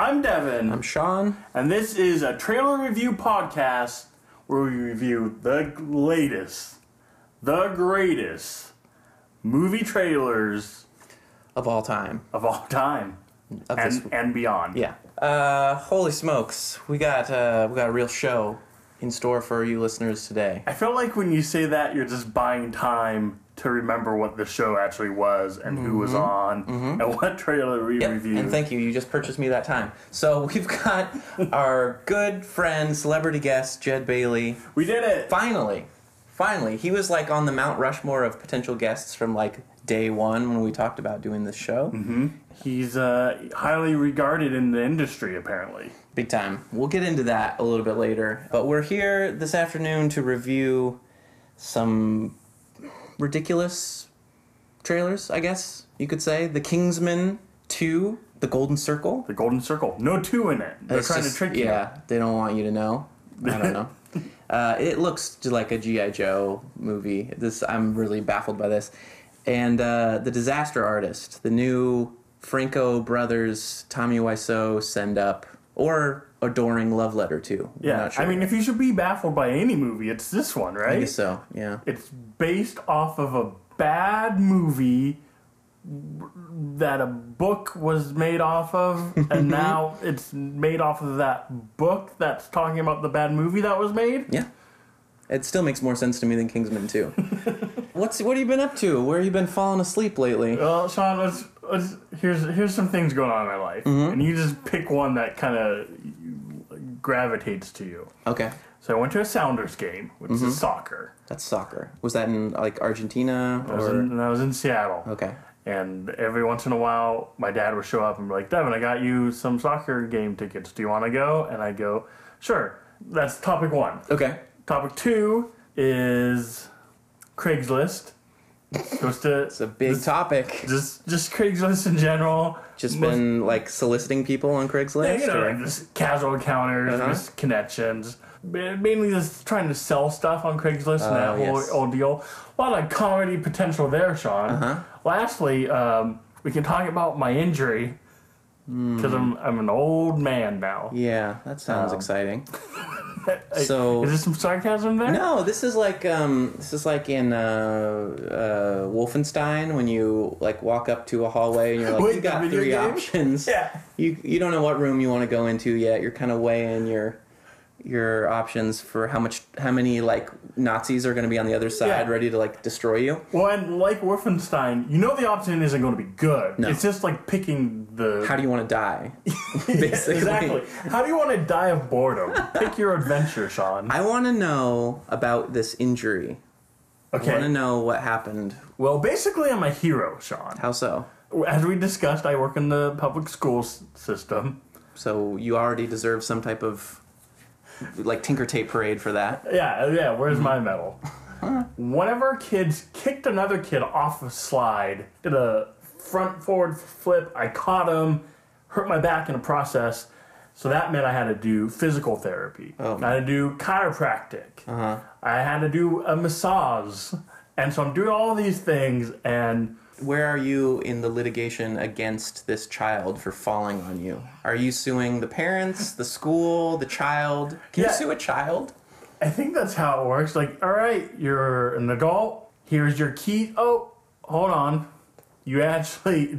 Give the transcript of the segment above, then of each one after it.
I'm Devin, I'm Sean. and this is a trailer review podcast where we review the latest, the greatest movie trailers Of all time. of all time Of this, and, and beyond. yeah. Uh, holy smokes, we got uh, we got a real show in store for you listeners today. I feel like when you say that, you're just buying time to remember what the show actually was and who was on and what trailer we Mm-hmm. Yep, reviewed. And thank you, you just purchased me that time. So we've got our good friend, celebrity guest Jed Bailey. we did it. Finally, finally, he was like on the Mount Rushmore of potential guests from like day one when we talked about doing this show. He's uh, highly regarded in the industry, apparently. Big time. We'll get into that a little bit later. But we're here this afternoon to review some ridiculous trailers, I guess you could say. The Kingsman 2, The Golden Circle. The Golden Circle. No two in it. They're It's trying just- to trick you. Yeah, they don't want you to know. I don't know. uh, it looks like a G.I. Joe movie. This I'm really baffled by this. And uh, The Disaster Artist, the new Franco brothers, Tommy Wiseau send up, or Adoring Love Letter too. I'm Yeah, not sure. I mean, if you should be baffled by any movie, it's this one, right? I guess so. Yeah. It's based off of a bad movie that a book was made off of, and now it's made off of that book that's talking about the bad movie that was made. Yeah. It still makes more sense to me than Kingsman 2. What's what have you been up to? Where have you been falling asleep lately? Well, Sean, let's, let's here's here's some things going on in my life, Mm-hmm. and you just pick one that kind of gravitates to you. Okay. So I went to a Sounders game, which Mm-hmm. is soccer. That's soccer. Was that in like Argentina I was, or in, I was in Seattle. Okay. And every once in a while, my dad would show up and be like, Devin, I got you some soccer game tickets. Do you want to go? And I go, sure. That's topic one. Okay. Topic two is Craigslist. Goes to It's a big topic. just just Craigslist in general. Just Most- been like soliciting people on Craigslist. you know, or- just casual encounters, Uh-huh. just connections. Mainly just trying to sell stuff on Craigslist and that Oh, whole yes. ordeal. A lot of comedy potential there, Sean. Uh-huh. Lastly, um, we can talk about my injury because I'm I'm an old man now. yeah, that sounds Um, exciting. So- is there some sarcasm there? No, this is like um, this is like in uh, uh, Wolfenstein when you like walk up to a hallway and you're like, Wait, you got three game? options. Yeah. You you don't know what room you want to go into yet. You're kind of weighing your your options for how much how many like Nazis are going to be on the other side Yeah. ready to like destroy you. Well, and like Wolfenstein, you know the option isn't going to be good. No. It's just like picking the. How do you want to die? Yeah, exactly. How do you want to die of boredom? Pick your adventure, Sean. I want to know about this injury. Okay. I want to know what happened. Well, basically, I'm a hero, Sean. How so? As we discussed, I work in the public school s- system. So you already deserve some type of like Tinker Tape parade for that. Yeah, yeah. Where's my medal? One of our kids kicked another kid off a slide, did a front forward flip. I caught him, hurt my back in the process. So that meant I had to do physical therapy. Oh. I had to do chiropractic. Uh-huh. I had to do a massage. And so I'm doing all these things, and Where are you in the litigation against this child for falling on you? Are you suing the parents, the school, the child? Can Yeah. you sue a child? I think that's how it works. Like, all right, you're an adult. Here's your key. Oh, hold on. You actually,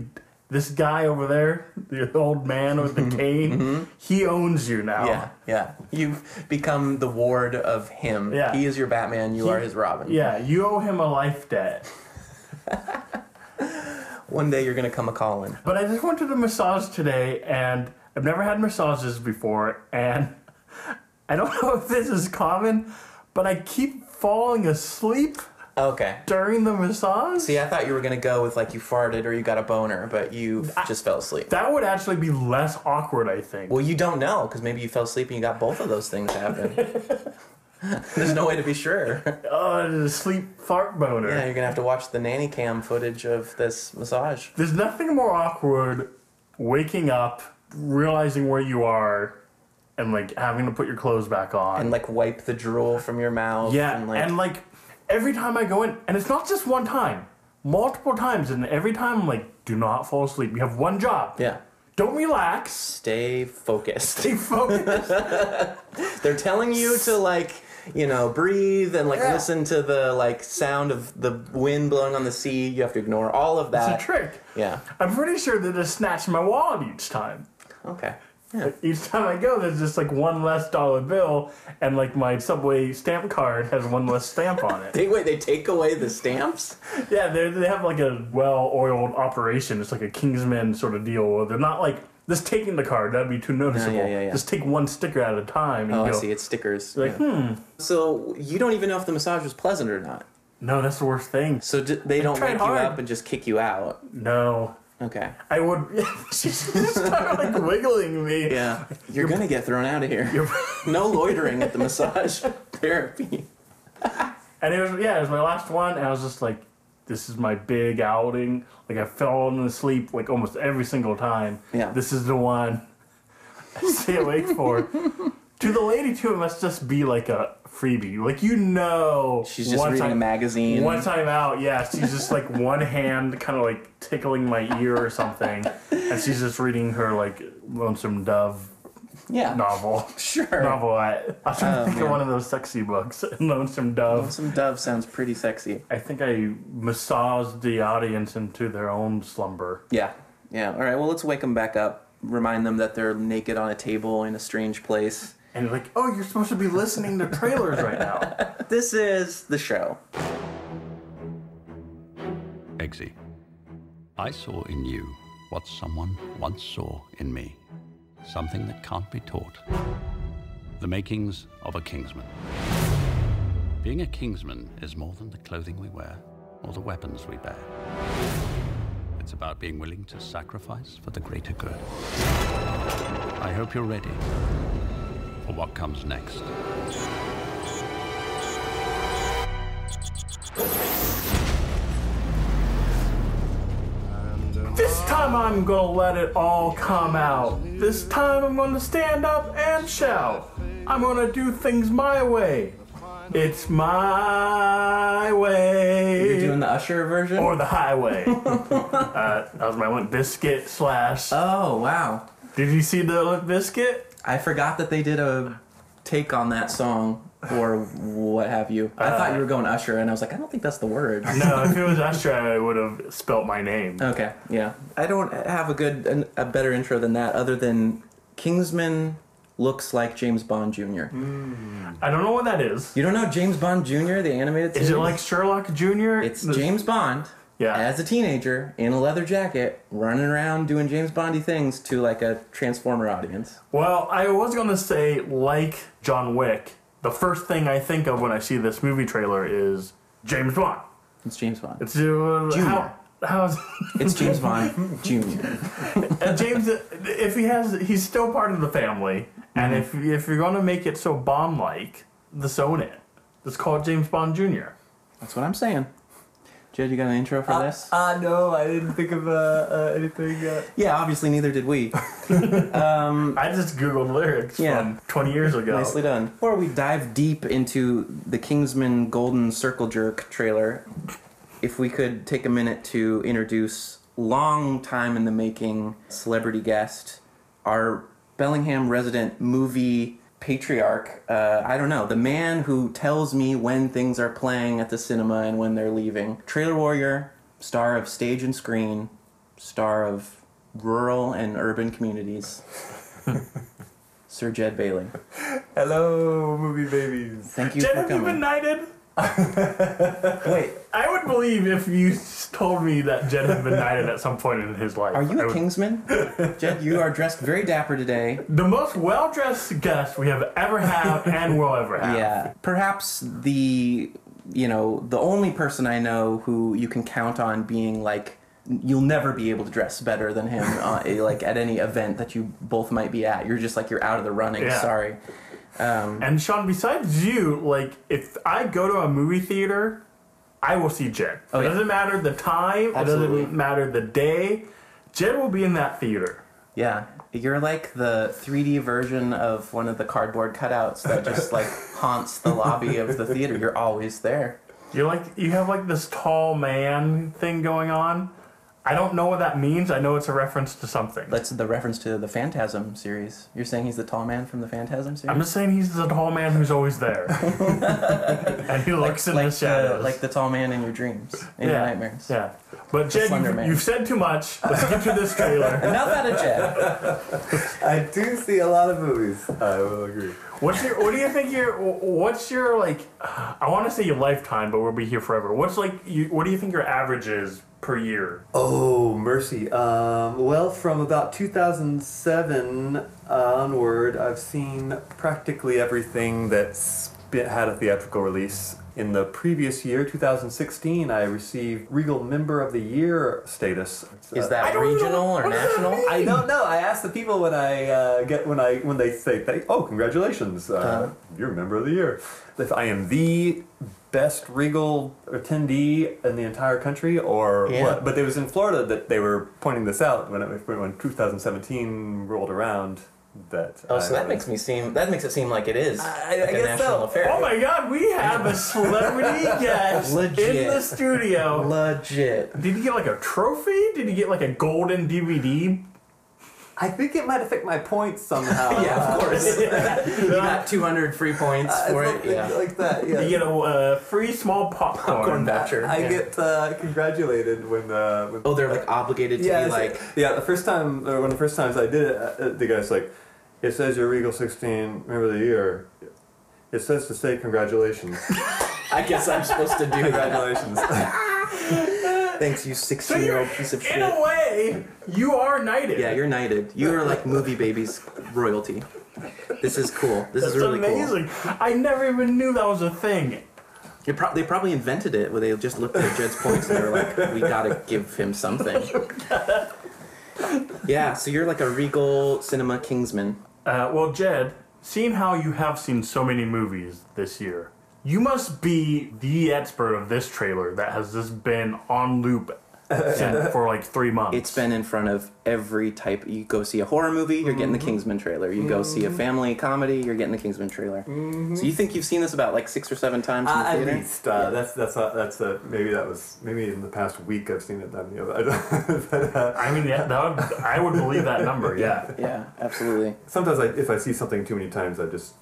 this guy over there, the old man with the cane, mm-hmm. he owns you now. Yeah, yeah. You've become the ward of him. Yeah. He is your Batman, you are his Robin. Yeah, you owe him a life debt. One day you're gonna come a calling. But I just went to the massage today, and I've never had massages before, and I don't know if this is common, but I keep falling asleep Okay. during the massage. See, I thought you were gonna go with like you farted or you got a boner, but you just fell asleep. That would actually be less awkward, I think. Well, you don't know because maybe you fell asleep and you got both of those things happen. There's no way to be sure. Oh, sleep fart boner. Yeah, you're gonna have to watch the nanny cam footage of this massage. There's nothing more awkward waking up, realizing where you are, and like having to put your clothes back on. And like wipe the drool from your mouth. yeah, and like, and like every time I go in, and it's not just one time, multiple times, and every time I'm like, do not fall asleep. You have one job. yeah. Don't relax. Stay focused. Stay focused. They're telling you to like, you know, breathe and like Yeah. listen to the like sound of the wind blowing on the sea. You have to ignore all of that. it's a trick. Yeah. I'm pretty sure they just snatch my wallet each time. Okay. Yeah. Each time I go, there's just like one less dollar bill, and like my subway stamp card has one less stamp on it. They wait. They take away the stamps. Yeah, they they have like a well-oiled operation. It's like a Kingsman sort of deal. They're not like just taking the card. That'd be too noticeable. yeah, yeah. Just take one sticker at a time. And Oh, I go, see. It's stickers. Like, Yeah. hmm. So you don't even know if the massage was pleasant or not. No, that's the worst thing. So d- they don't tried wake you up and just kick you out. No, Okay. I would. she just started like wiggling me. Yeah. You're gonna get thrown out of here. You're- No loitering at the massage therapy. And it was yeah, it was my last one, and I was just like, this is my big outing. Like I fell asleep like almost every single time. Yeah. This is the one I stay awake for. to the lady too, it must just be like a freebie. Like you know, She's just one reading a time- magazine. One time out, yeah, she's just like one hand kind of like tickling my ear or something, and she's just reading her like Lonesome Dove Yeah. novel. Sure. Novel. I, I was trying to Oh, think um, man. of one of those sexy books, Lonesome Dove. Some dove sounds pretty sexy. I think I massaged the audience into their own slumber. Yeah. Yeah. All right. Well, let's wake them back up. Remind them that they're naked on a table in a strange place. And you're like, oh, you're supposed to be listening to trailers right now. This is the show. Eggsy, I saw in you what someone once saw in me. Something that can't be taught. The makings of a Kingsman. Being a Kingsman is more than the clothing we wear or the weapons we bear. It's about being willing to sacrifice for the greater good. I hope you're ready for what comes next. Time I'm gonna let it all come out. This time I'm gonna stand up and shout. I'm gonna do things my way. It's my way. You're doing the Usher version? or the highway. uh, that was my Limp Bizkit slash. oh, wow. Did you see the Limp Bizkit? I forgot that they did a take on that song or what have you. I uh, thought you were going Usher, and I was like, I don't think that's the word. No, if it was Usher, I would have spelt my name. Okay, yeah. I don't have a good, an, a better intro than that, other than Kingsman looks like James Bond Jr. Hmm. I don't know what that is. You don't know James Bond Jr. the animated series? Is it like Sherlock Jr.? It's The- James Bond Yeah. as a teenager in a leather jacket, running around doing James Bondy things to like a Transformer audience. Well, I was gonna say like John Wick. The first thing I think of when I see this movie trailer is James Bond. It's James Bond. It's uh, Junior. how how's It's James Bond Jr. and uh, James uh, if he has he's still part of the family, and mm-hmm. if if you're gonna make it so Bond like, just own it. Let's call it James Bond Jr. That's what I'm saying. Jed, you got an intro for this? Uh, no, I didn't think of uh, uh, anything. Uh, yeah, obviously neither did we. um, I just googled lyrics Yeah. from 20 years ago. Nicely done. Before we dive deep into the Kingsman Golden Circle Jerk trailer, if we could take a minute to introduce long time in the making celebrity guest, our Bellingham resident movie patriarch. Uh, I don't know, the man who tells me when things are playing at the cinema and when they're leaving. Trailer Warrior, star of stage and screen, star of rural and urban communities. Sir Jed Bailey. hello, movie babies. Thank you Jen, for have you coming. been knighted? Wait, I would believe if you told me that Jed had been knighted at some point in his life. are you I a would- Kingsman? Jed, you are dressed very dapper today. The most well dressed guest we have ever had and will ever have. Yeah. Perhaps the, you know, the only person I know who you can count on being like, you'll never be able to dress better than him, uh, like at any event that you both might be at. You're just like, you're out of the running. Yeah. Sorry. Um, And Sean, besides you, like if I go to a movie theater, I will see Jed. Oh, it yeah. doesn't matter the time. Absolutely. It doesn't matter the day. Jed will be in that theater. yeah. You're like the 3D version of one of the cardboard cutouts that just like haunts the lobby of the theater. You're always there. You're like you have like this tall man thing going on. I don't know what that means. I know it's a reference to something. That's the reference to the Phantasm series. You're saying he's the tall man from the Phantasm series? I'm just saying he's the tall man who's always there, and he looks in like the uh, shadows. like the tall man in your dreams, in your nightmares. Yeah, but Jed, you've, you've said too much. Let's get to this trailer. Enough out of Jed. I do see a lot of movies. I will agree. What's your? What do you think your? What's your like? I want to say your lifetime, but we'll be here forever. What's like? You, what do you think your average is per year? Oh, mercy. Um, well, from about 2007 onward, I've seen practically everything that's been, had a theatrical release. In the previous year, 2016, I received Regal Member of the Year status. Is Uh, that I don't know. regional or What national? I don't know. I ask the people when I uh, get when I when they say, "Oh, congratulations, uh, Uh-huh. you're a member of the year." If I am the best Regal attendee in the entire country, or Yeah. what? But it was in Florida that they were pointing this out when it, when 2017 rolled around. That Oh, so I that was- makes me seem that makes it seem like it is I- like I a guess national so. affair. Oh my God, we have a celebrity guest Legit. in the studio. Legit. Did you get like a trophy? Did you get like a golden DVD? I think it might affect my points somehow. Yeah, of course. you got 200 free points Uh, for it. Yeah. like that. Yeah. You get a uh, free small popcorn. Popcorn voucher. I yeah. get uh, congratulated when uh, when Oh, they're like obligated to yeah, be it's- like. yeah. The first time, or one of the first times I did it, uh, the guy's like, "It says you're Regal 16 Member of the Year. It says to say congratulations. I guess I'm supposed to do that. congratulations." Thanks, you 16 year old piece of In shit. a way, you are knighted. Yeah, you're knighted. You are like movie babies royalty. This is cool. This That's is really cool. amazing. I never even knew that was a thing. Pro- they probably invented it where they just looked at Jed's points and they were like, we gotta give him something. yeah, so you're like a regal cinema kingsman. Uh, well, Jed, seeing how you have seen so many movies this year, you must be the expert of this trailer that has just been on loop since, for like three months. It's been in front of every type. You go see a horror movie, you're getting the Kingsman trailer. You go see a family comedy, you're getting the Kingsman trailer. So you think you've seen this about like six or seven times in the Uh, at theater? least uh, that's that's uh, that's uh, maybe that was maybe in the past week I've seen it. That you know, I don't- but, uh, I mean, yeah, that would, I would believe that number. Yeah. Yeah, absolutely. sometimes I, if I see something too many times, I just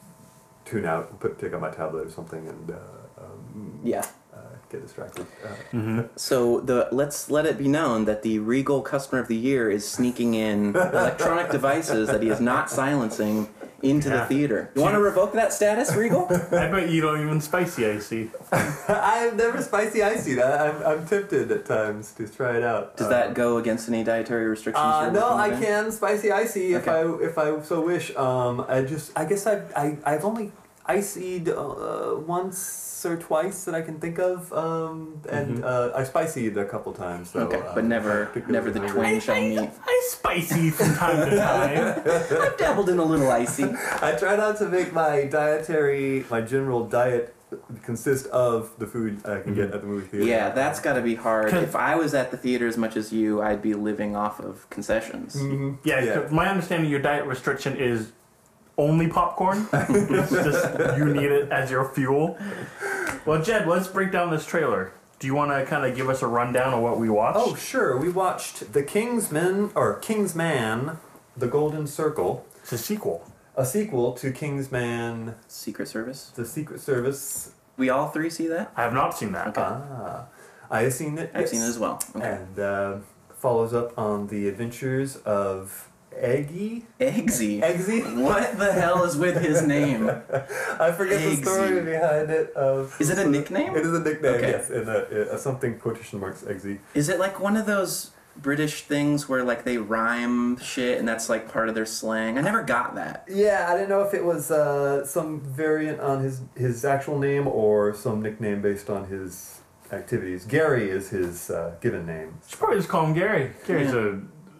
tune out, and put take out my tablet or something, and uh, um, Yeah. uh, get distracted. Uh, So the let's let it be known that the Regal Customer of the Year is sneaking in electronic devices that he is not silencing into the theater. You want to revoke that status, Regal? I bet you don't even spicy icy. I've never spicy icy. I, I'm, I'm tempted at times to try it out. Does Uh, that go against any dietary restrictions? Uh, no, I within? can spicy icy if I if I so wish. Um, I just I guess I I I've only icied uh, once or twice that I can think of, um, and uh, I spicied a couple times. So, Mm-hmm. Okay, uh, but never, never the twain shall meet. I spicy from time to time. I've dabbled in a little icy. I try not to make my dietary, my general diet consist of the food I can get at the movie theater. Mm-hmm. Yeah, that's got to be hard. If I was at the theater as much as you, I'd be living off of concessions. Mhm. Yeah, Yeah. 'cause my understanding your diet restriction is only popcorn. it's just you need it as your fuel. Well, Jed, let's break down this trailer. Do you want to kind of give us a rundown of what we watched? Oh, sure. We watched The Kingsman, or Kingsman, The Golden Circle, it's a sequel. a sequel to Kingsman, Secret Service. The Secret Service. We all three see that. I have not seen that. Okay. Ah, I have seen it. I've yes. seen it as well. Okay. And uh, follows up on the adventures of Eggy. Eggsy. Eggsy. What the hell is with his name? I forget the story behind it. Of Is it a nickname? It is a nickname. Okay. Yes, in a, a something quotation marks Eggsy. Is it like one of those British things where like they rhyme shit and that's like part of their slang? I never got that. Yeah, I didn't know if it was uh, some variant on his his actual name or some nickname based on his activities. Gary is his uh, given name. should probably just call him Gary. Gary's Yeah. a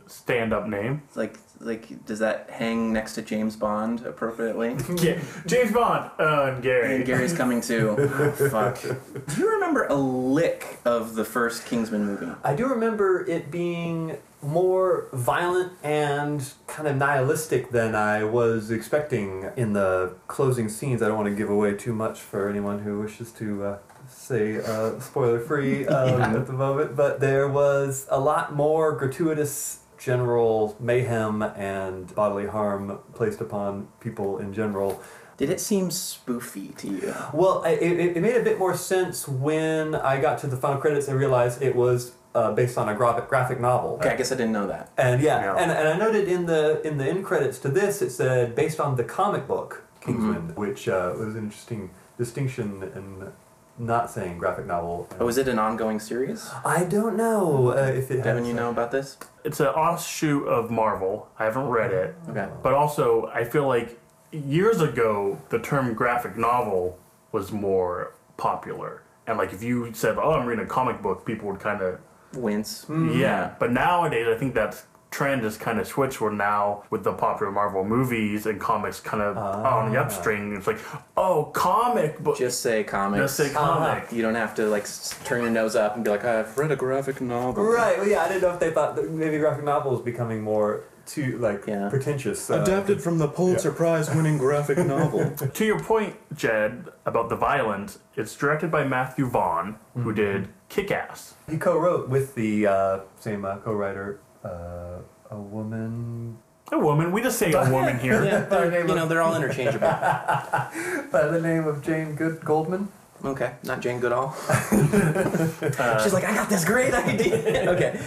stand-up name. It's like like does that hang next to James Bond appropriately? Yeah, James Bond uh, and Gary. And Gary's coming too. Oh, fuck. Do you remember a lick of the first Kingsman movie? I do remember it being more violent and kind of nihilistic than I was expecting in the closing scenes. I don't want to give away too much for anyone who wishes to uh, say uh, spoiler free um, Yeah. at the moment, but there was a lot more gratuitous general mayhem and bodily harm placed upon people in general. Did it seem spoofy to you? Well, it, it, it made a bit more sense when I got to the final credits and realized it was uh, based on a graphic, graphic novel. Okay, I guess I didn't know that. And yeah, Yeah. And, and I noted in the in the end credits to this, it said based on the comic book Kingsman, Mm-hmm. which uh, was an interesting distinction in not saying graphic novel. Oh, is it an ongoing series? I don't know uh, if it. Devin, has- you know about this? It's an offshoot of Marvel. I haven't read it. Okay. But also, I feel like years ago, the term graphic novel was more popular. And like if you said, oh, I'm reading a comic book, people would kind of, Wince. yeah. But nowadays, I think that trend has kind of switched where now with the popular Marvel movies and comics kind of on the upstream, it's like, oh, comic book. Just say comics. Just say comic. You don't have to like turn your nose up and be like, I've read a graphic novel. Right. Well, yeah, I didn't know if they thought that maybe graphic novel was becoming more too like Yeah. pretentious. uh, Adapted from the Pulitzer Prize winning graphic novel. To your point, Jed, about the violence, it's directed by Matthew Vaughn, who did Kick Ass. He co-wrote with the uh, same uh, co-writer, uh, a woman A woman, we just say a woman here. yeah, they're, you know, they're all interchangeable. by the name of Jane Good Goldman. Okay, not Jane Goodall. She's like, I got this great idea. okay.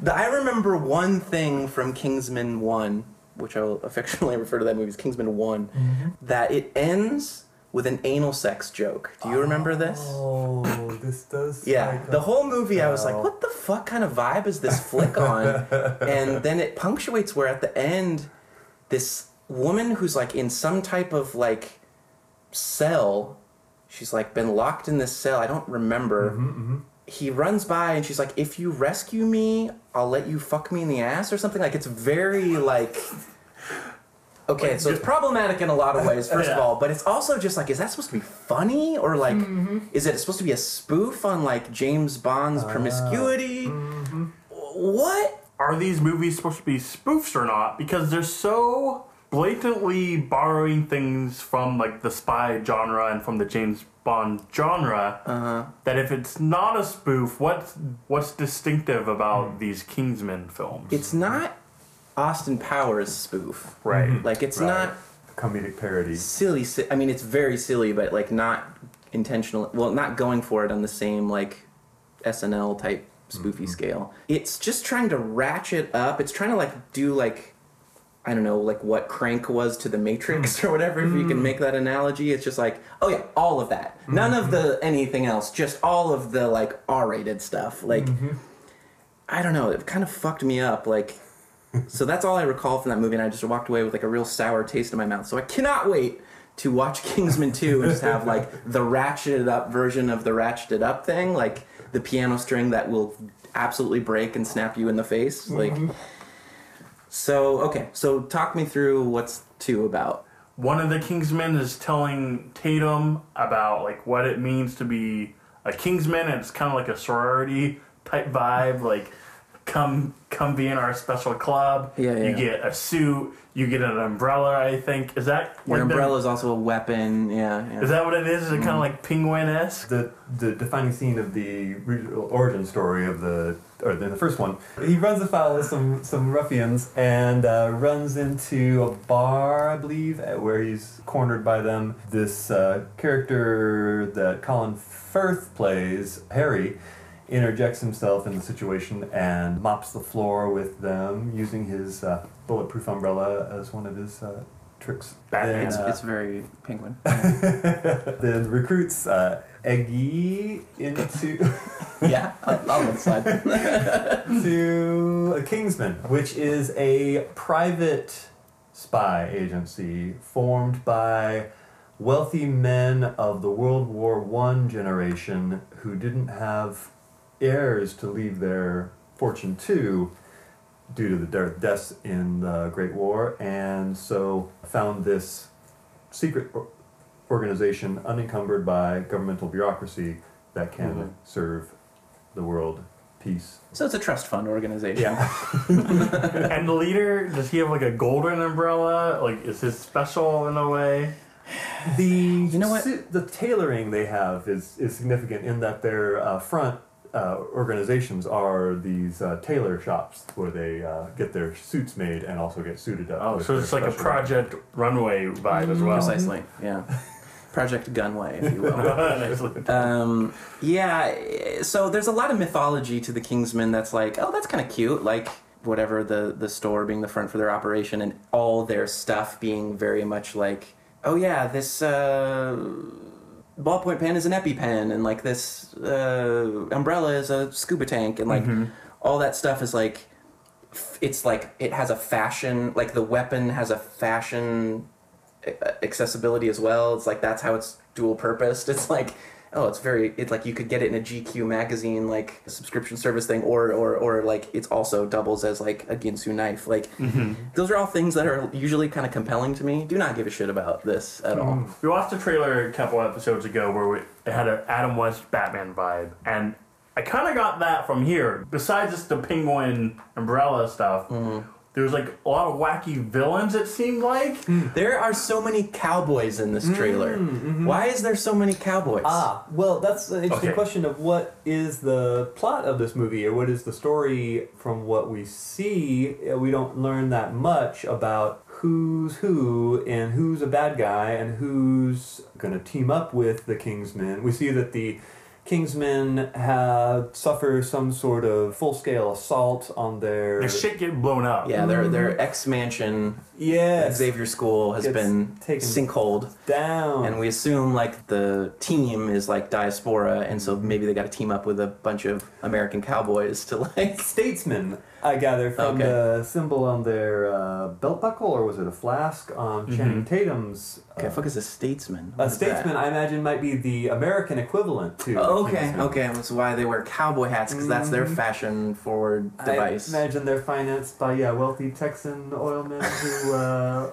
The, I remember one thing from Kingsman 1, which I will affectionately refer to that movie as Kingsman one that it ends with an anal sex joke. Do you remember this? Oh, this does. Yeah, the whole movie, I was like, what the fuck kind of vibe is this flick on? and then it punctuates where at the end, this woman who's like in some type of like cell, she's like been locked in this cell, I don't remember. Mm-hmm, mm-hmm. He runs by and she's like, if you rescue me, I'll let you fuck me in the ass or something. Like, it's very like. Okay, so it's problematic in a lot of ways, first of all, but it's also just like, is that supposed to be funny? Or like, mm-hmm. is it supposed to be a spoof on like James Bond's oh. promiscuity? Mm-hmm. What? Are these movies supposed to be spoofs or not? Because they're so blatantly borrowing things from like the spy genre and from the James Bond genre uh-huh. that if it's not a spoof, what's what's distinctive about hmm. these Kingsman films? It's not Austin Powers spoof. right. Mm-hmm. Like, it's Right. not comedic parody. silly. si- I mean, it's very silly, but like not intentional. Well, not going for it on the same like SNL type spoofy mm-hmm. scale. It's just trying to ratchet up. It's trying to like do like I don't know, like what Crank was to the Matrix mm. or whatever. If you can mm. make that analogy, it's just like oh yeah, all of that. Mm-hmm. None of the anything else. Just all of the like R-rated stuff. Like I don't know. It kind of fucked me up. Like so that's all I recall from that movie, and I just walked away with like a real sour taste in my mouth. So I cannot wait to watch Kingsman 2 and just have like the ratcheted up version of the ratcheted up thing, like the piano string that will absolutely break and snap you in the face. Mm-hmm. Like, so okay, so talk me through what's 2 about. One of the Kingsmen is telling Tatum about like what it means to be a Kingsman, and it's kind of like a sorority type vibe. Like, come come be in our special club. Yeah, yeah. You get a suit. You get an umbrella. I think is that Your like the- umbrella is also a weapon. Yeah, yeah. Is that what it is? Is it Mm. kind of like penguin esque? the the defining scene of the origin story of the or the, the first one. He runs afoul of some some ruffians and uh, runs into a bar, I believe, uh, where he's cornered by them. This uh, character that Colin Firth plays, Harry, interjects himself in the situation and mops the floor with them using his uh, bulletproof umbrella as one of his. Uh, Tricks. Batman. it's, uh, it's very penguin. then recruits uh, Eggy into yeah, I'll, I'll slide. to a Kingsman, which is a private spy agency formed by wealthy men of the World War One generation who didn't have heirs to leave their fortune to due to the deaths in the Great War, and so found this secret organization unencumbered by governmental bureaucracy that can Mhm. serve the world peace. so it's a trust fund organization. Yeah. and the leader, does he have like a golden umbrella? Like, is his special in a way? The you know what? the tailoring they have is is significant in that their uh, front uh, organizations are these uh, tailor shops where they uh, get their suits made and also get suited up. Oh, so it's like a Project Runway vibe as well. Precisely. Yeah. Project Gunway, if you will. Um, yeah, so there's a lot of mythology to the Kingsmen that's like, oh, that's kind of cute. Like, whatever, the, the store being the front for their operation and all their stuff being very much like, oh, yeah, this uh, ballpoint pen is an EpiPen, and like this uh, umbrella is a scuba tank, and like all that stuff is like, it's like, it has a fashion, like the weapon has a fashion accessibility as well. It's like that's how it's dual purposed. It's like oh, it's very it's like you could get it in a GQ magazine like subscription service thing, or or or like it's also doubles as like a Ginsu knife. Like those are all things that are usually kind of compelling to me. Do not give a shit about this at all. We watched a trailer a couple episodes ago where we, it had an Adam West Batman vibe, and I kind of got that from here. Besides just the penguin umbrella stuff, Mm-hmm. There was like a lot of wacky villains. It seemed like. There are so many cowboys in this trailer. Why is there so many cowboys? Ah, well, that's an interesting Okay. question of what is the plot of this movie, or what is the story from what we see. Uh, We don't learn that much about who's who and who's a bad guy and who's going to team up with the Kingsmen. We see that the Kingsmen have suffer some sort of full-scale assault on their Their shit get blown up. yeah, their their mm-hmm. ex mansion yes Xavier School has Gets been taken- sinkholed. down And we assume like the team is like diaspora, and so maybe they got to team up with a bunch of American cowboys to like. statesman, I gather from Okay. the symbol on their uh, belt buckle, or was it a flask on Channing Tatum's? Uh, Okay, fuck is a statesman. a What is that? statesman, I imagine, might be the American equivalent to. Oh, okay, Kingsman. okay, that's why they wear cowboy hats because that's their fashion forward device. I imagine they're financed by yeah wealthy Texan oilmen who. Uh,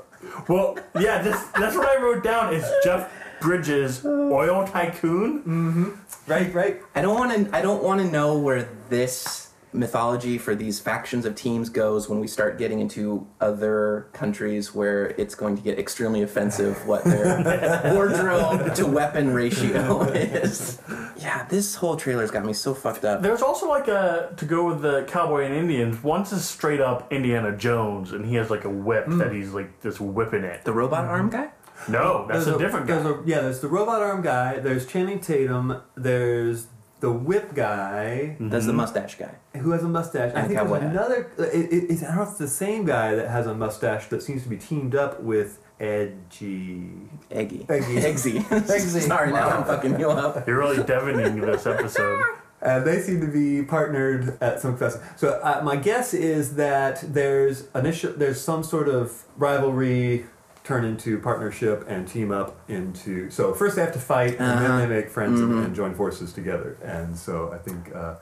Well, yeah, this, that's what I wrote down. Is Jeff Bridges oil tycoon? right, right. I don't want to. I don't want to know where this mythology for these factions of teams goes when we start getting into other countries where it's going to get extremely offensive what their wardrobe to weapon ratio is. Yeah, this whole trailer's got me so fucked up. There's also like a to go with the cowboy and Indians. Once is straight up Indiana Jones, and he has like a whip that hmm. he's like just whipping it. The robot hmm. arm guy? No, that's There's a different guy. there's a- yeah, there's the robot arm guy. There's Channing Tatum. There's the whip guy That's the mustache guy. who has a mustache. I And a think cowboy there's hat. another. It, it, it's, I don't know if it's the same guy that has a mustache that seems to be teamed up with Edgy. Eggy. Eggy. Eggsy. Eggsy. Sorry, now I'm fucking you up. You're really deadening this episode. And they seem to be partnered at some festival. So uh, my guess is that there's initial, there's some sort of rivalry turn into partnership and team up into. So first they have to fight, and Uh-huh. then they make friends and, and join forces together. And so I think uh,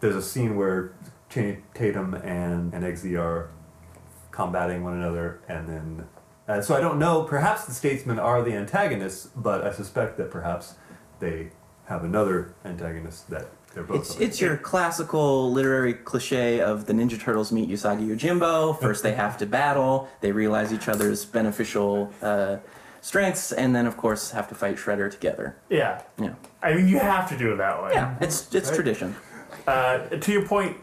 there's a scene where Channing Tatum and and Eggsy are combating one another, and then. Uh, so I don't know. Perhaps the statesmen are the antagonists, but I suspect that perhaps they have another antagonist that they're both. It's, it's your classical literary cliche of the Ninja Turtles meet Usagi Yojimbo. First, they have to battle. They realize each other's beneficial uh, strengths, and then, of course, have to fight Shredder together. Yeah, Yeah, I mean you have to do it that way. yeah. It's it's tradition. Uh, to your point,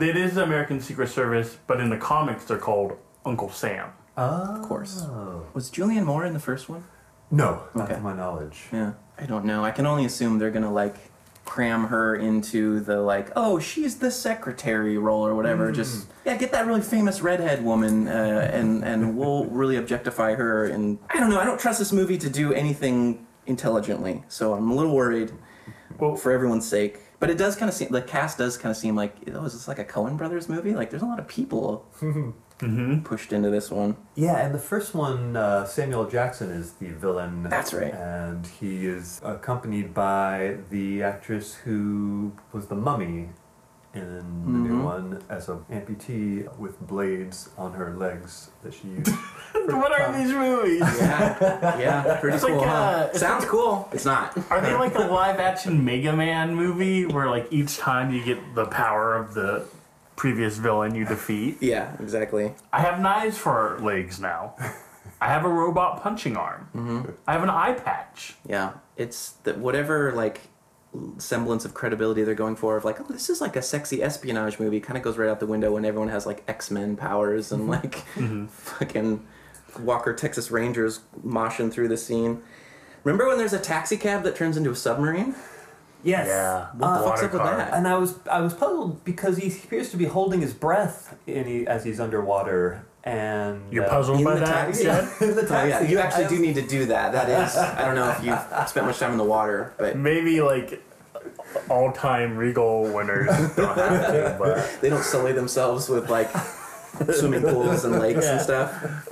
it is the American Secret Service, but in the comics they're called Uncle Sam. Oh. Of course. Was Julianne Moore in the first one? No, not Okay. to my knowledge. Yeah, I don't know. I can only assume they're gonna like cram her into the like, oh, she's the secretary role or whatever. Just yeah, get that really famous redhead woman, uh, and and we'll really objectify her. And I don't know. I don't trust this movie to do anything intelligently, so I'm a little worried Well, for everyone's sake. But it does kind of seem the cast does kind of seem like oh, is this like a Coen Brothers movie? Like, there's a lot of people pushed into this one. Yeah, and the first one, uh, Samuel Jackson is the villain. That's right. And he is accompanied by the actress who was the mummy in the Mm-hmm. new one as a amputee with blades on her legs that she used. what are these movies? Yeah, yeah, pretty It's cool. like, huh? uh, Sounds cool. It's not. Are they like a live action Mega Man movie where like each time you get the power of the previous villain you defeat? Yeah, exactly. I have knives for legs now. I have a robot punching arm. Mm-hmm. I have an eye patch. Yeah, it's the, whatever like semblance of credibility they're going for of like, oh, this is like a sexy espionage movie. Kind of goes right out the window when everyone has like X Men powers and like fucking Walker Texas Rangers moshing through the scene. Remember when there's a taxi cab that turns into a submarine? Yes. Yeah. What the fuck's up with Water car. that? And I was I was puzzled because he appears to be holding his breath in he, as he's underwater, and You're uh, puzzled in by that? taxi? Jed? in the Oh yeah, you actually do need to do that. That is, I don't know if you've spent much time in the water, but Maybe like all-time Regal winners don't have to, but they don't sully themselves with like swimming pools and lakes and stuff.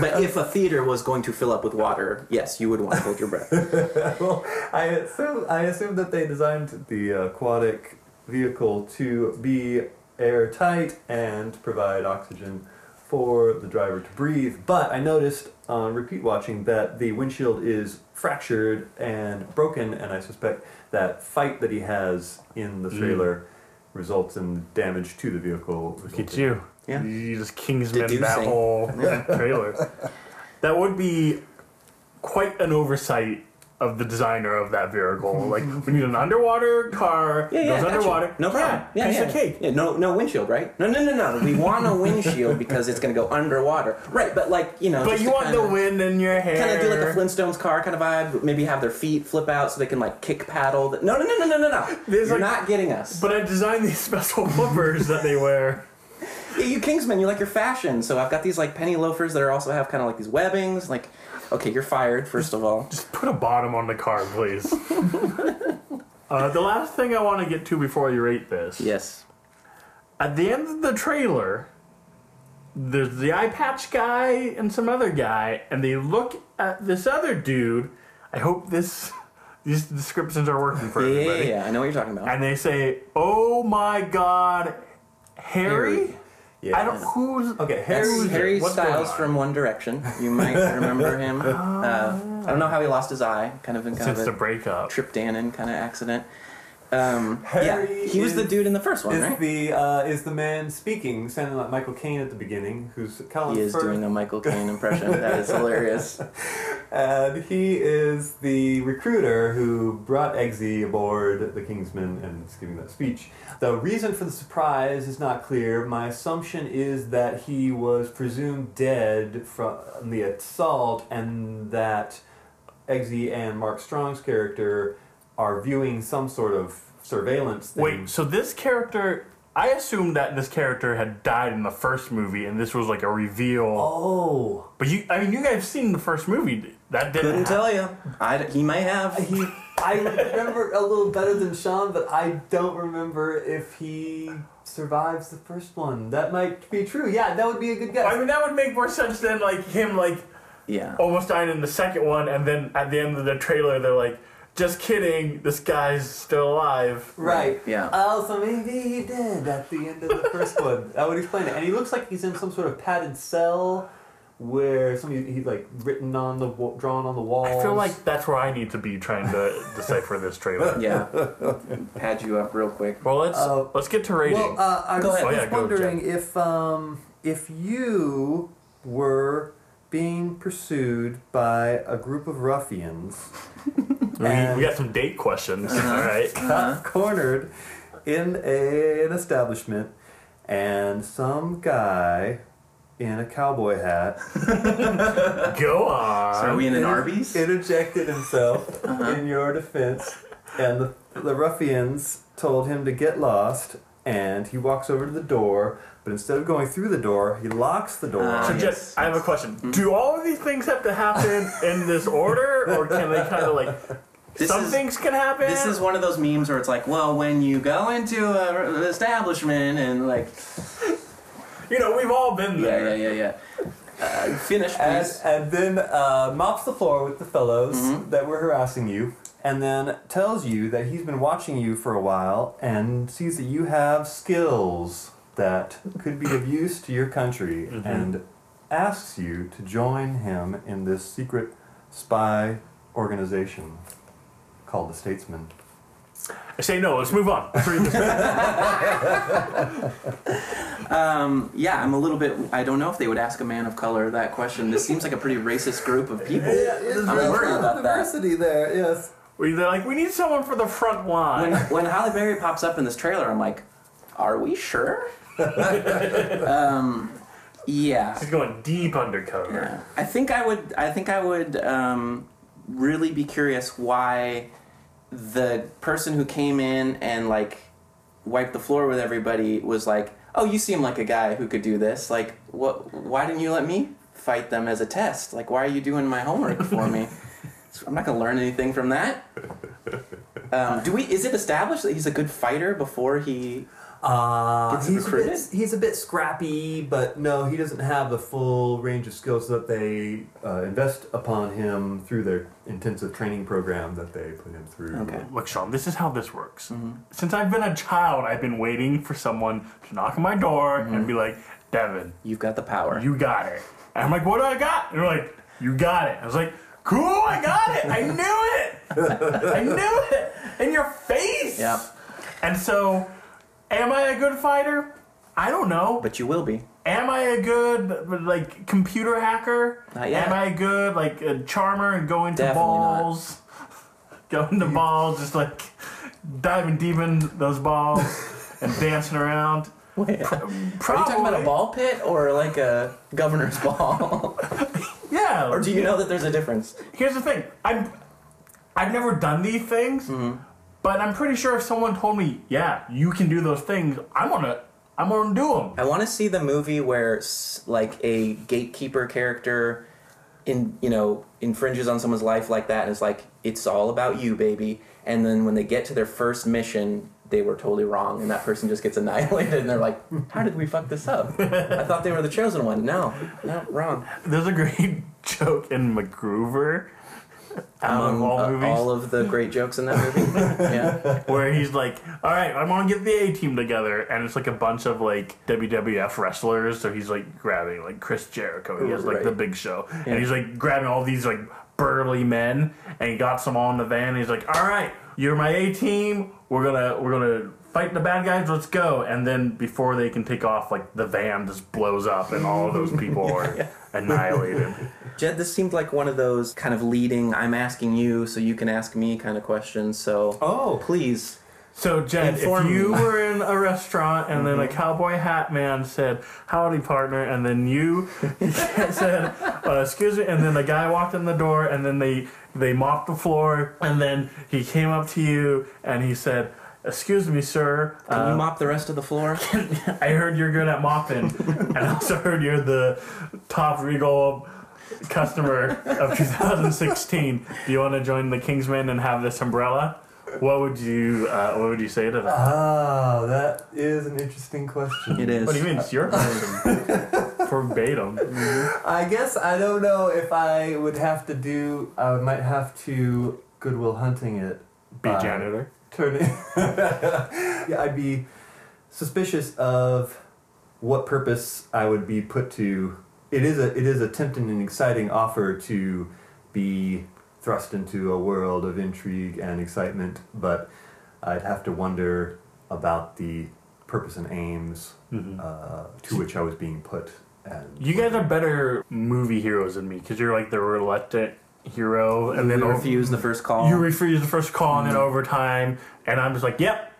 But if a theater was going to fill up with water, yes, you would want to hold your breath. well, I assume I assume that they designed the aquatic vehicle to be airtight and provide oxygen for the driver to breathe. But I noticed on repeat watching that the windshield is fractured and broken, and I suspect that fight that he has in the mm. trailer results in damage to the vehicle. look at you. Yeah. You just Kingsman that whole trailer. That would be quite an oversight of the designer of that vehicle. Like we need an underwater car, Yeah, yeah, goes gotcha. underwater. No problem. Yeah, Yeah, piece yeah. of cake. Yeah, no, no windshield, right? No, no, no, no. We want a windshield because it's going to go underwater, right? But like, you know, But you want the kinda- wind in your hair. Kind of do like a Flintstones car kind of vibe. Maybe have their feet flip out so they can like kick paddle. No, no, no, no, no, no, no. There's, You're like- not getting us. But I designed these special flippers that they wear. You Kingsmen, you like your fashion. So I've got these like penny loafers that are also have kind of like these webbings. Like, okay, you're fired first of all. Just put a bottom on the car, please. uh, the last thing I want to get to before you rate this. Yes. At the end of the trailer, there's the eye patch guy and some other guy, and they look at this other dude. I hope this these descriptions are working for Yeah, yeah, everybody. yeah, I know what you're talking about. And they say, "Oh my God, Harry." Harry. Yeah. I don't who's Okay, Harry. Who's it? Harry What's Styles on? from One Direction. You might remember him. Uh, I don't know how he lost his eye. Kind of in kind since of the a breakup. Trip Dannon kind of accident. Um, Harry yeah, he was the dude in the first one, Is right? the uh, is the man speaking, sounding like Michael Caine at the beginning, who's Colin He is Firth, doing a Michael Caine impression. That is hilarious. and he is the recruiter who brought Eggsy aboard the Kingsman and is giving that speech. The reason for the surprise is not clear. My assumption is that he was presumed dead from the assault, and that Eggsy and Mark Strong's character are viewing some sort of surveillance thing. Wait, so this character, I assumed that this character had died in the first movie, and this was like a reveal. Oh. But you, I mean, you guys seen the first movie? That didn't. Couldn't tell you. I, he may have. He, I remember a little better than Sean, but I don't remember if he survives the first one. That might be true. Yeah, that would be a good guess. I mean, that would make more sense than like him like Yeah. almost dying in the second one, and then at the end of the trailer, they're like, "Just kidding, this guy's still alive." right. Yeah. Also, maybe he did at the end of the first one. That would explain it. And he looks like he's in some sort of padded cell where somebody he's like written on the wa- drawn on the wall. I feel like that's where I need to be trying to decipher this trailer. Yeah. Pad you up real quick. Well, let's Uh, let's get to rating. Well, uh, I was. Oh, yeah, was go, wondering if um, if you were being pursued by a group of ruffians, we, and- we got some date questions. Uh-huh. All right. got cornered in a, an establishment, and some guy in a cowboy hat Go on. So are we in an Arby's? interjected himself in your defense, and the, the ruffians told him to get lost. And he walks over to the door, but instead of going through the door, he locks the door. Ah, So, yes, Jeff, I have a yes. question. Do all of these things have to happen in this order, or can they kind of like This some is- things can happen? This is one of those memes where it's like, well, when you go into a- an establishment and like, you know, we've all been there. yeah, yeah, yeah. Uh, finish, and, please. and then uh, mops the floor with the fellows that were harassing you, and then tells you that he's been watching you for a while and sees that you have skills that could be of use to your country, and asks you to join him in this secret spy organization called the Statesman. I say no. Let's move on. Let's read this. Um, yeah, I'm a little bit. I don't know if they would ask a man of color that question. This seems like a pretty racist group of people. I'm worried about that. diversity there. Yes. We- They're like, we need someone for the front line. When, when Halle Berry pops up in this trailer, I'm like, are we sure? um, yeah. She's going deep undercover. Yeah. I think I would. I think I would um, really be curious why the person who came in and like wiped the floor with everybody was like, "Oh, you seem like a guy who could do this. Like, what? Why didn't you let me fight them as a test? Like, why are you doing my homework for me? I'm not gonna learn anything from that." Um, do we? Is it established that he's a good fighter before he? Uh, he's, a bit, he's a bit scrappy, but no, he doesn't have the full range of skills that they uh, invest upon him through their intensive training program that they put him through. Okay. Look, Sean, this is how this works. Mm-hmm. Since I've been a child, I've been waiting for someone to knock on my door Mm-hmm. and be like, Devin, You've got the power. you got it. And I'm like, what do I got? And they're like, you got it. I was like, cool, I got it. I knew it. I knew it. In your face. Yep. And so, am I a good fighter? I don't know. But you will be. Am I a good like computer hacker? Not yet. Am I a good like a charmer and go into Definitely not. balls? Go into balls, just like diving deep in those balls and dancing around. Wait. Are you talking about a ball pit or like a governor's ball? Yeah. or do you know that there's a difference? Here's the thing. I'm. I've never done these things, Mm-hmm. But I'm pretty sure if someone told me, "Yeah, you can do those things," I'm gonna. I'm gonna do them. I want to see the movie where like a gatekeeper character in you know infringes on someone's life like that and is like it's all about you baby and then when they get to their first mission they were totally wrong and that person just gets annihilated and they're like how did we fuck this up i thought they were the chosen one no no wrong There's a great joke in MacGruber. Out of Among, all uh, movies. all of the great jokes in that movie yeah where he's like, "All right, I want to get the A team together," and it's like a bunch of like WWF wrestlers. So he's like grabbing like Chris Jericho. He has like Right. the Big Show, and he's like grabbing all these like burly men, and he got some all in the van. And he's like, "All right, you're my A team. We're gonna we're gonna." Fight the bad guys, let's go. And then before they can take off, like the van just blows up and all of those people are annihilated. jed this seemed like one of those kind of leading i'm asking you so you can ask me kind of questions so Oh, please So, Jen, Inform if you me. were in a restaurant and then a cowboy hat man said, Howdy, partner, and then you said, uh, Excuse me, and then the guy walked in the door and then they, they mopped the floor and then he came up to you and he said, Excuse me, sir. can you uh, mop the rest of the floor I heard you're good at mopping, and I also heard you're the top Regal customer of 2016. Do you want to join the Kingsmen and have this umbrella? What would you uh, What would you say to that? ah, that is an interesting question. it is What do you mean? It's your question. Verbatim. I guess I don't know if I would have to do. I might have to Goodwill Hunting it. Be by janitor. Turning. yeah, I'd be suspicious of what purpose I would be put to. It is a it is a tempting and exciting offer to be thrust into a world of intrigue and excitement, but I'd have to wonder about the purpose and aims uh, to which I was being put. And You guys are better movie heroes than me because you're like the reluctant hero, and then we over- refuse the first call. you refuse the first call and then overtime, and I'm just like, yep,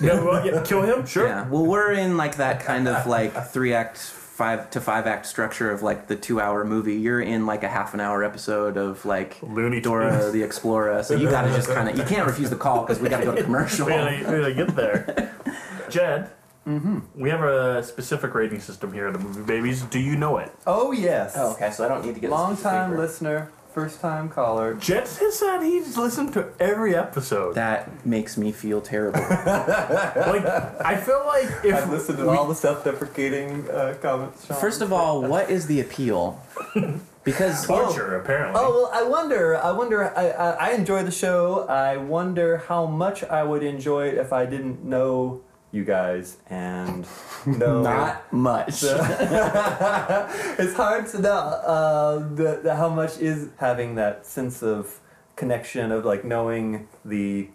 yeah, well, yeah, kill him, sure. Yeah. Well, we're in like that kind of like three act, five to five act structure of like the two hour movie. You're in like a half an hour episode of like Looney Dora the Explorer. So you gotta just kind of you can't refuse the call because we gotta go to commercial. We gotta, we gotta get there. Jed, Mm-hmm. we have a specific rating system here at the Movie Babies. Do you know it? oh yes, Oh, okay. So I don't need to get a long time listener, first time caller. Jed has said he's listened to every episode. That makes me feel terrible. like, I feel like if I've listened to all the self-deprecating uh, comments. Sean. First of all, what is the appeal? Because torture, apparently. Oh well, I wonder. I wonder. I, I I enjoy the show. I wonder how much I would enjoy it if I didn't know you guys and know. not much. it's hard to know uh, the, the, how much is having that sense of connection of like knowing the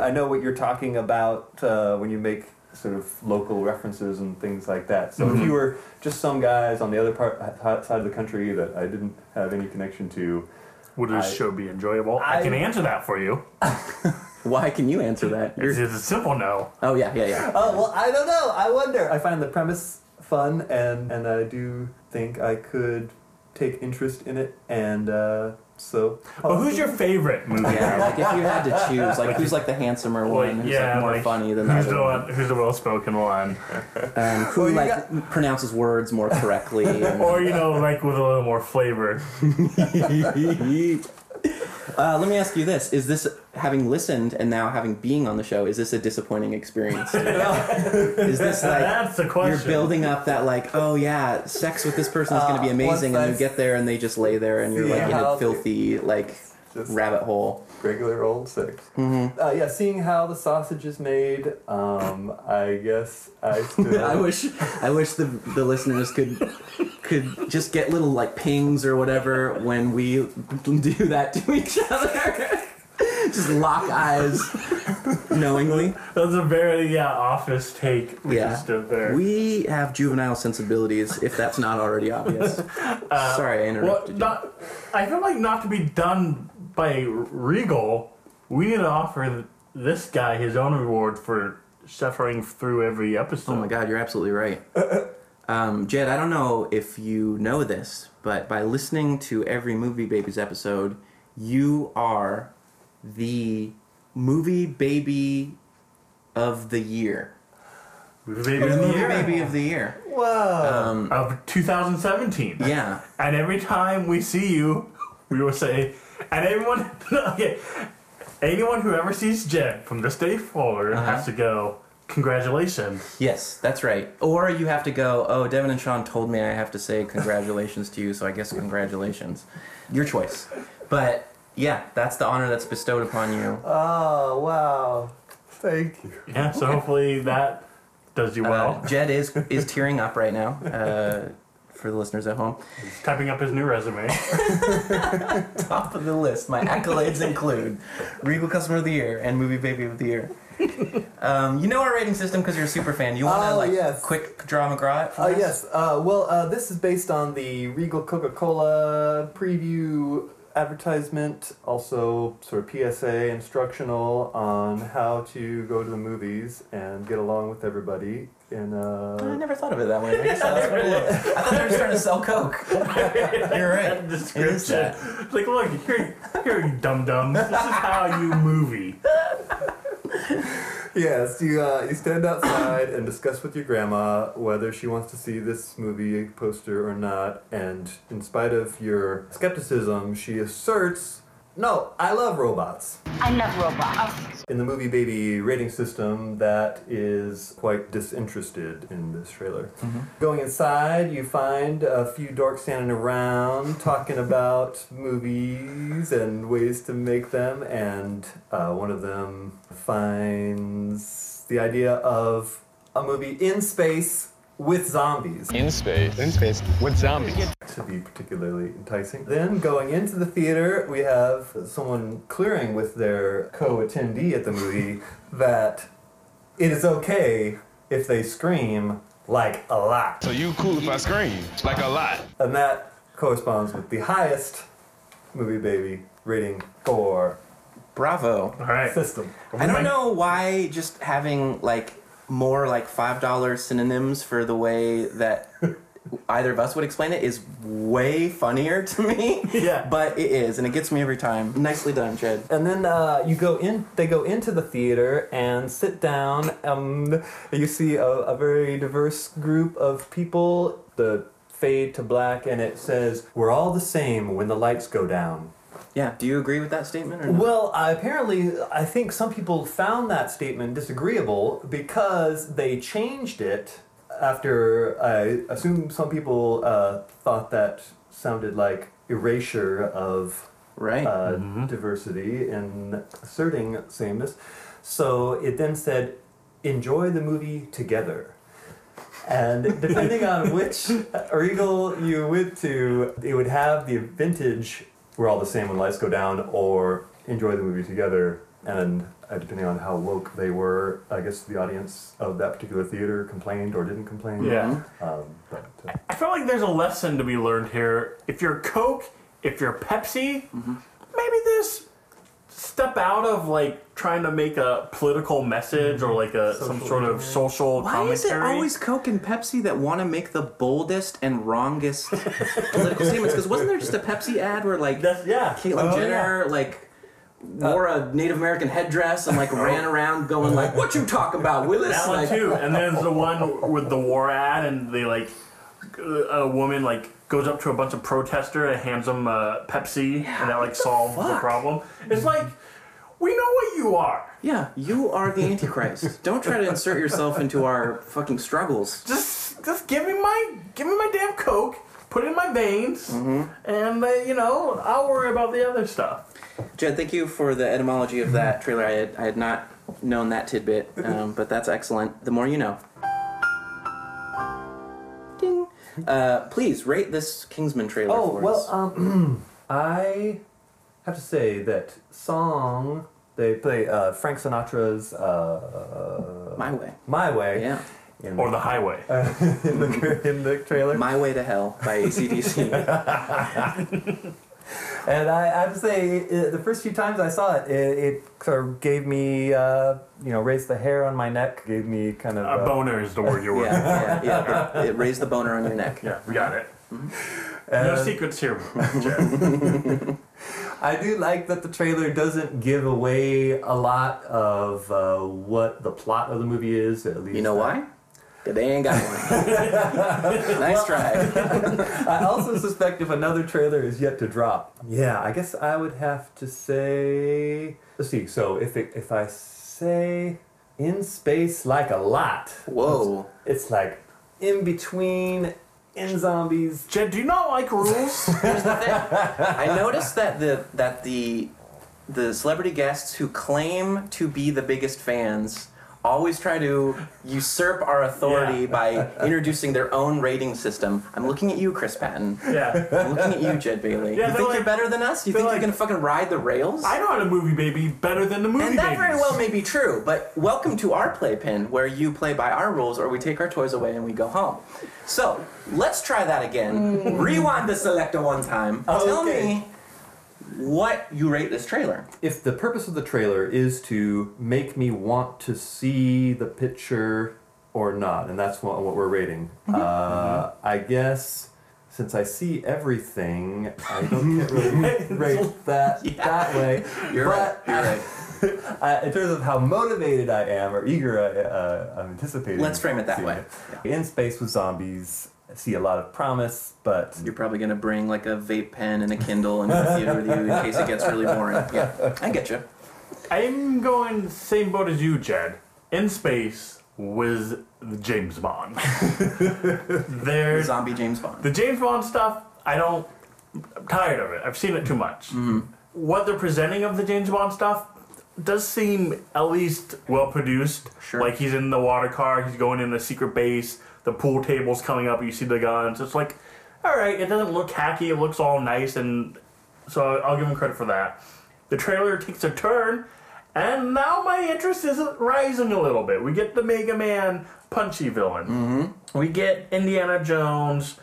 I know what you're talking about uh, when you make sort of local references and things like that. So if you were just some guys on the other part side of the country that I didn't have any connection to, Would this I- show be enjoyable? I, I- can answer that for you. Why can you answer that? It's, You're, it's a simple no. oh yeah, yeah, yeah. Oh well, I don't know. I wonder. I find the premise fun, and and I do think I could take interest in it, and uh, so. Well, who's your favorite movie? Yeah, like if you had to choose, like who's like the handsomer one, who's like more funny than the who's other the one, one? Who's the well-spoken one? um, who Well, you like pronounces words more correctly. and- Or you know, like with a little more flavor. uh, let me ask you this: Is this having listened and now having being on the show? Is this a disappointing experience? is this like That's the question. you're building up that like, oh yeah, sex with this person is going to be Uh, amazing, once and you get there and they just lay there and you're like in a filthy like Just- rabbit hole. regular old sex. Mm-hmm. Uh, yeah, seeing how the sausage is made, um, I guess I still. I wish I wish the the listeners could could just get little like pings or whatever when we do that to each other. Just lock eyes knowingly. That's a very yeah office take. We Yeah. just did there. We have juvenile sensibilities if that's not already obvious. Sorry, I well, interrupted you. not. I feel like not to be done by Regal. We need to offer this guy his own reward for suffering through every episode. Oh my god, you're absolutely right. Um, Jed, I don't know if you know this, but by listening to every Movie Babies episode, you are the movie baby of the year. Movie Baby of the movie Year baby of the year. wow. Um, of 2017. yeah. And every time we see you, we will say, and everyone, okay, anyone who ever sees Jed from this day forward Uh-huh. has to go, congratulations. Yes, that's right. Or you have to go, oh, Devin and Sean told me I have to say congratulations to you, so I guess congratulations. Your choice. But yeah, that's the honor that's bestowed upon you. oh wow. Thank you. Yeah, so hopefully that does you well. Uh, Jed is is tearing up right now. Uh, for the listeners at home, He's typing up his new resume. top of the list. My accolades include Regal Customer of the Year and Movie Baby of the Year. Um, you know our rating system because you're a super fan. You want to Oh, like yes. quick draw McGraw it for Uh, yes. Uh, well, uh, this is based on the Regal Coca Cola preview advertisement, also sort of PSA instructional on how to go to the movies and get along with everybody. In I uh, never thought of it that way. I guess that's what it is. I thought they were just trying to sell Coke. You're right. That It is that. It's like, look, here, here, you dum dum. This is how you movie. yes, you uh, you stand outside and discuss with your grandma whether she wants to see this movie poster or not, and in spite of your skepticism, she asserts, "No, I love robots." I love robots. in the movie baby rating system that is quite disinterested in this trailer. Going inside, you find a few dorks standing around talking about movies and ways to make them, and uh, one of them finds the idea of a movie in space with zombies In space. In space. With zombies. to be particularly enticing. Then going into the theater, we have someone clearing with their co-attendee at the movie that it is okay if they scream like a lot. So you cool if I scream like a lot. And that corresponds with the highest movie baby rating for Bravo. All right. system. I don't know why just having like more like five dollar synonyms for the way that either of us would explain it is way funnier to me. Yeah. But it is, and it gets me every time. Nicely done, Jed. And then uh, you go in. They go into the theater and sit down. Um, you see a, a very diverse group of people. The fade to black, and it says, "We're all the same when the lights go down." Yeah. Do you agree with that statement or not? Well, I apparently, I think some people found that statement disagreeable because they changed it after. I assume some people uh, thought that sounded like erasure of right. uh, diversity and asserting sameness. So it then said, enjoy the movie together. And depending on which Regal you went to, it would have the vintage, we're all the same when lights go down, or enjoy the movie together, and uh, depending on how woke they were, I guess the audience of that particular theater complained or didn't complain. Yeah. Um, but uh, I feel like there's a lesson to be learned here. If you're Coke, if you're Pepsi, maybe this step out of like trying to make a political message or like a some Social sort of commentary. social Why commentary. is it always Coke and Pepsi that want to make the boldest and wrongest political statements? Because wasn't there just a Pepsi ad where like That's yeah. Caitlyn Oh, Jenner like wore a Native American headdress and like ran around going like, "What you talking about, Willis?" That one like, too, and then there's the one with the war ad, and they like a woman like goes up to a bunch of protester and hands them uh, Pepsi, and that like solves the fuck? problem. It's like we know what you are. Yeah, you are the Antichrist. Don't try to insert yourself into our fucking struggles. Just just give me my give me my damn coke, put it in my veins, and uh, you know I'll worry about the other stuff. Jed, thank you for the etymology of that trailer. I had, I had not known that tidbit, um, but that's excellent. The more you know. Ding. Uh, please rate this Kingsman trailer for us. Oh for well, us. um, I have to say that song they play uh, Frank Sinatra's uh, My way. "My Way" Yeah. in, Or the highway. in the in the trailer, My Way to Hell by ACDC. and I, I have to say it, the first few times I saw it, it, it sort of gave me uh, you know raised the hair on my neck, gave me kind of A uh, boner is the word you were. yeah, yeah, yeah. It, it raised the boner on your neck. Yeah, we got it. And No secrets here, Jed. I do like that the trailer doesn't give away a lot of uh, what the plot of the movie is. At least You know why? 'Cause they ain't got one. nice try. I also suspect if another trailer is yet to drop. Yeah, I guess I would have to say. Let's see. So if it, if I say in space like a lot, Whoa. it's like in between in zombies. Jed, do you not like rules? Here's the thing. I noticed that the that the the celebrity guests who claim to be the biggest fans always try to usurp our authority Yeah. by introducing their own rating system. I'm looking at you, Chris Patton. yeah. I'm looking at you, Jed Bailey. Yeah, you think you're better than us? You think like- you're gonna fucking ride the rails? I know how to movie baby better than the movie and that babies. very well may be true, but welcome to our playpen where you play by our rules or we take our toys away and we go home. So, let's try that again. Mm. Rewind the selector one time. Tell me what you rate this trailer. If the purpose of the trailer is to make me want to see the picture or not, and that's what, what we're rating, uh, I guess since I see everything, I don't really rate that that way. You're but right. You're right. I, in terms of how motivated I am or eager I, uh, I'm anticipating. Let's frame it that way. In space with zombies, see a lot of promise, but You're probably gonna bring like a vape pen and a Kindle into the theater with you in case it gets really boring. Yeah, I get you. I'm going same boat as you, Jed. In space with James Bond. There's Zombie James Bond. the James Bond stuff. I don't. I'm tired of it. I've seen it too much. Mm-hmm. What they're presenting of the James Bond stuff does seem at least well produced. Sure. Like he's in the water car. He's going in a secret base. The pool table's coming up. You see the guns. It's like, all right. It doesn't look hacky. It looks all nice, and so I'll give him credit for that. The trailer takes a turn, and now my interest is rising a little bit. We get the Mega Man punchy villain. Mm-hmm. We get Indiana Jones.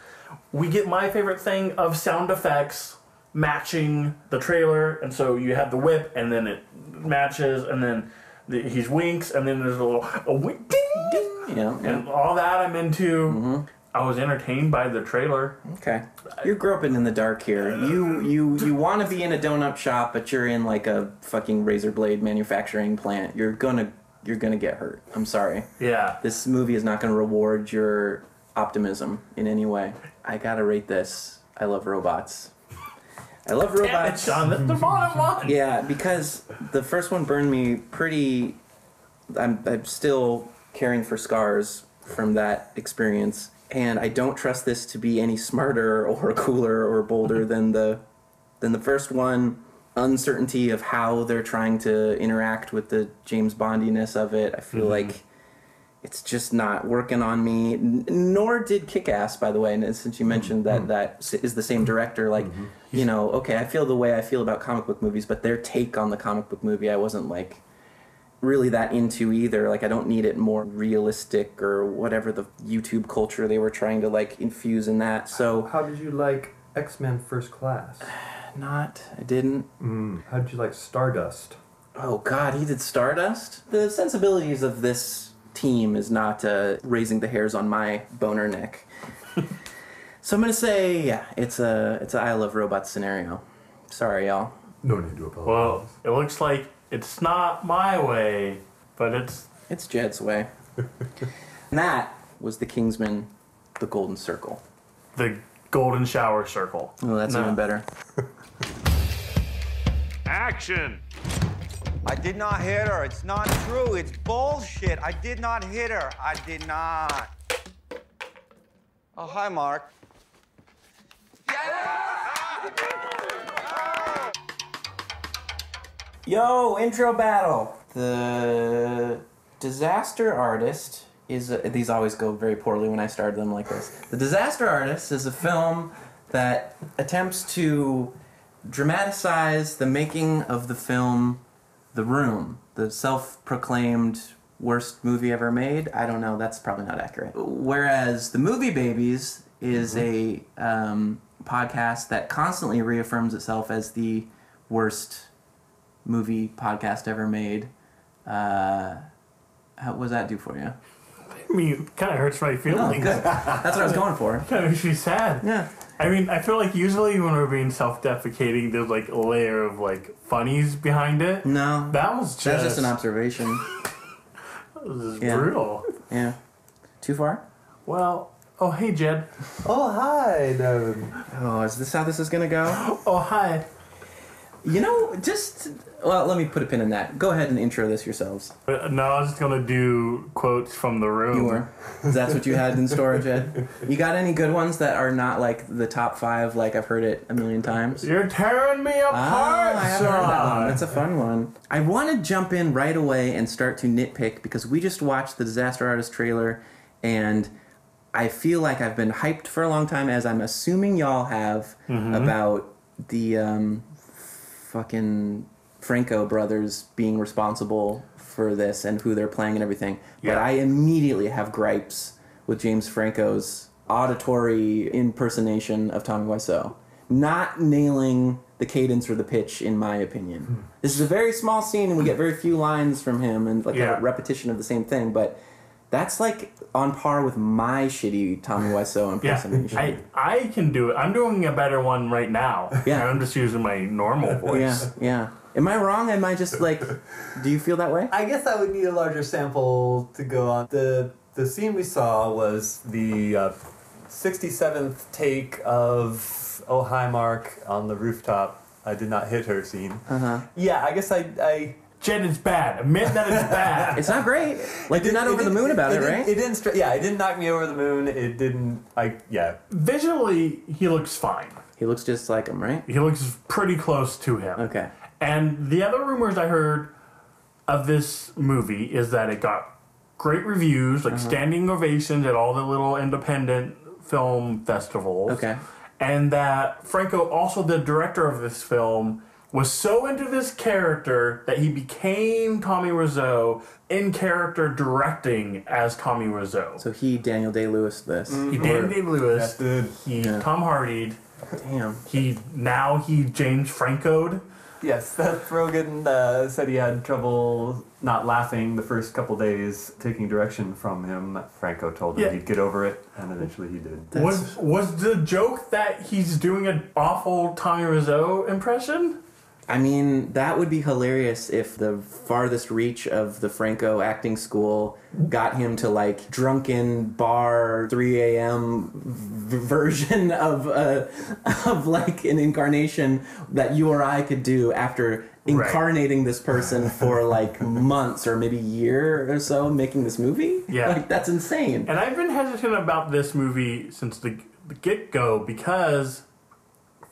We get my favorite thing of sound effects matching the trailer, and so you have the whip, and then it matches, and then the, he's winks, and then there's a little a wink, ding, ding, Yeah, and all that I'm into. Mm-hmm. I was entertained by the trailer. Okay. You're groping in the dark here. Uh, you you you want to be in a donut shop, but you're in like a fucking razor blade manufacturing plant. You're gonna you're gonna get hurt. I'm sorry. Yeah. This movie is not gonna reward your optimism in any way. I gotta rate this. I love robots. I love Damn it, robots. That's the bottom line. Yeah, because the first one burned me pretty. I'm, I'm still caring for scars from that experience, and I don't trust this to be any smarter or cooler or bolder than the than the first one. Uncertainty of how they're trying to interact with the James Bondiness of it. I feel mm-hmm. like it's just not working on me. N- nor did Kick Ass, by the way. And since you mentioned that mm-hmm. that s- is the same director, like, mm-hmm. you know, okay, I feel the way I feel about comic book movies, but their take on the comic book movie, I wasn't like really that into either. Like, I don't need it more realistic or whatever the YouTube culture they were trying to like infuse in that. So, How did you like X Men First Class? not, I didn't. How did you like Stardust? Oh God, he did Stardust. The sensibilities of this team is not uh, raising the hairs on my boner neck. so I'm gonna say, yeah, it's a it's a I love robots scenario. Sorry, y'all. No need to apologize. Well, it looks like it's not my way, but it's It's Jed's way. and that was the Kingsman, the Golden Circle. the golden shower circle. Oh, that's No. even better. Action! I did not hit her. It's not true. It's bullshit. I did not hit her. I did not. Oh, hi, Mark. Yo, intro battle. The disaster artist is. A, these always go very poorly when I start them like this. The disaster artist is a film that attempts to dramatize the making of the film The Room, the self-proclaimed worst movie ever made. I don't know. That's probably not accurate. Whereas the movie babies is a um, podcast that constantly reaffirms itself as the worst movie podcast ever made. Uh, how, what does that do for you? I mean, it kind of hurts my Oh, feelings. good. That's what I was going for. kind of makes me sad. Yeah. I mean, I feel like usually when we're being self-defecating, there's like a layer of like funnies behind it. No. That was just, That's just an observation. this is Yeah. brutal. Yeah. Too far? Well, oh hey Jed. Oh, hi, Devin. Oh, is this how this is gonna go? Oh hi. You know, just well, let me put a pin in that. Go ahead and intro this yourselves. Uh, No, I was just gonna do quotes from the room. You were. That's what you had in storage, Ed. You got any good ones that are not like the top five? Like I've heard it a million times. You're tearing me apart, Ah, I haven't heard that one. That's a fun one. I want to jump in right away and start to nitpick because we just watched the Disaster Artist trailer, and I feel like I've been hyped for a long time, as I'm assuming y'all have, Mm-hmm. about the um, fucking Franco brothers being responsible for this and who they're playing and everything. But I immediately have gripes with James Franco's auditory impersonation of Tommy Wiseau. Not nailing the cadence or the pitch, in my opinion. Hmm. This is a very small scene, and we get very few lines from him, and like Yeah. a repetition of the same thing. But that's like on par with my shitty Tommy Wiseau impersonation. Yeah. I I can do it. I'm doing a better one right now. Yeah. and I'm just using my normal yeah, voice. yeah. Am I wrong? Am I just like? Do you feel that way? I guess I would need a larger sample to go on. The the scene we saw was the uh, 67th take of Oh Hi Mark on the rooftop. I did not hit her scene. Uh huh. Yeah, I guess I. I Jed, it's bad. Admit that it's bad. It's not great. Like you're not over the didn't- moon about it, didn't- right? It didn't. Stra- yeah, it didn't knock me over the moon. It didn't. I yeah. Visually, he looks fine. He looks just like him, right? He looks pretty close to him. Okay. And the other rumors I heard of this movie is that it got great reviews, Uh-huh. like standing ovations at all the little independent film festivals. Okay. And that Franco, also the director of this film, was so into this character that he became Tommy Wiseau in character directing as Tommy Wiseau. So he Daniel Day Lewis this. he Danny Day Lewis. Yes, dude. He Yeah. Tom Hardy. Damn. He now he James Franco'd. Yes, Seth Rogen uh, said he had trouble not laughing the first couple days taking direction from him. Franco told him Yeah. he'd get over it, and eventually he did. Was was the joke that he's doing an awful Tommy Wiseau impression? I mean, that would be hilarious if the farthest reach of the Franco acting school got him to like drunken bar 3 a.m. v- version of uh, of like an incarnation that you or I could do after incarnating this person for like months or maybe a year or so making this movie. Yeah. like that's insane. And I've been hesitant about this movie since the, the get go because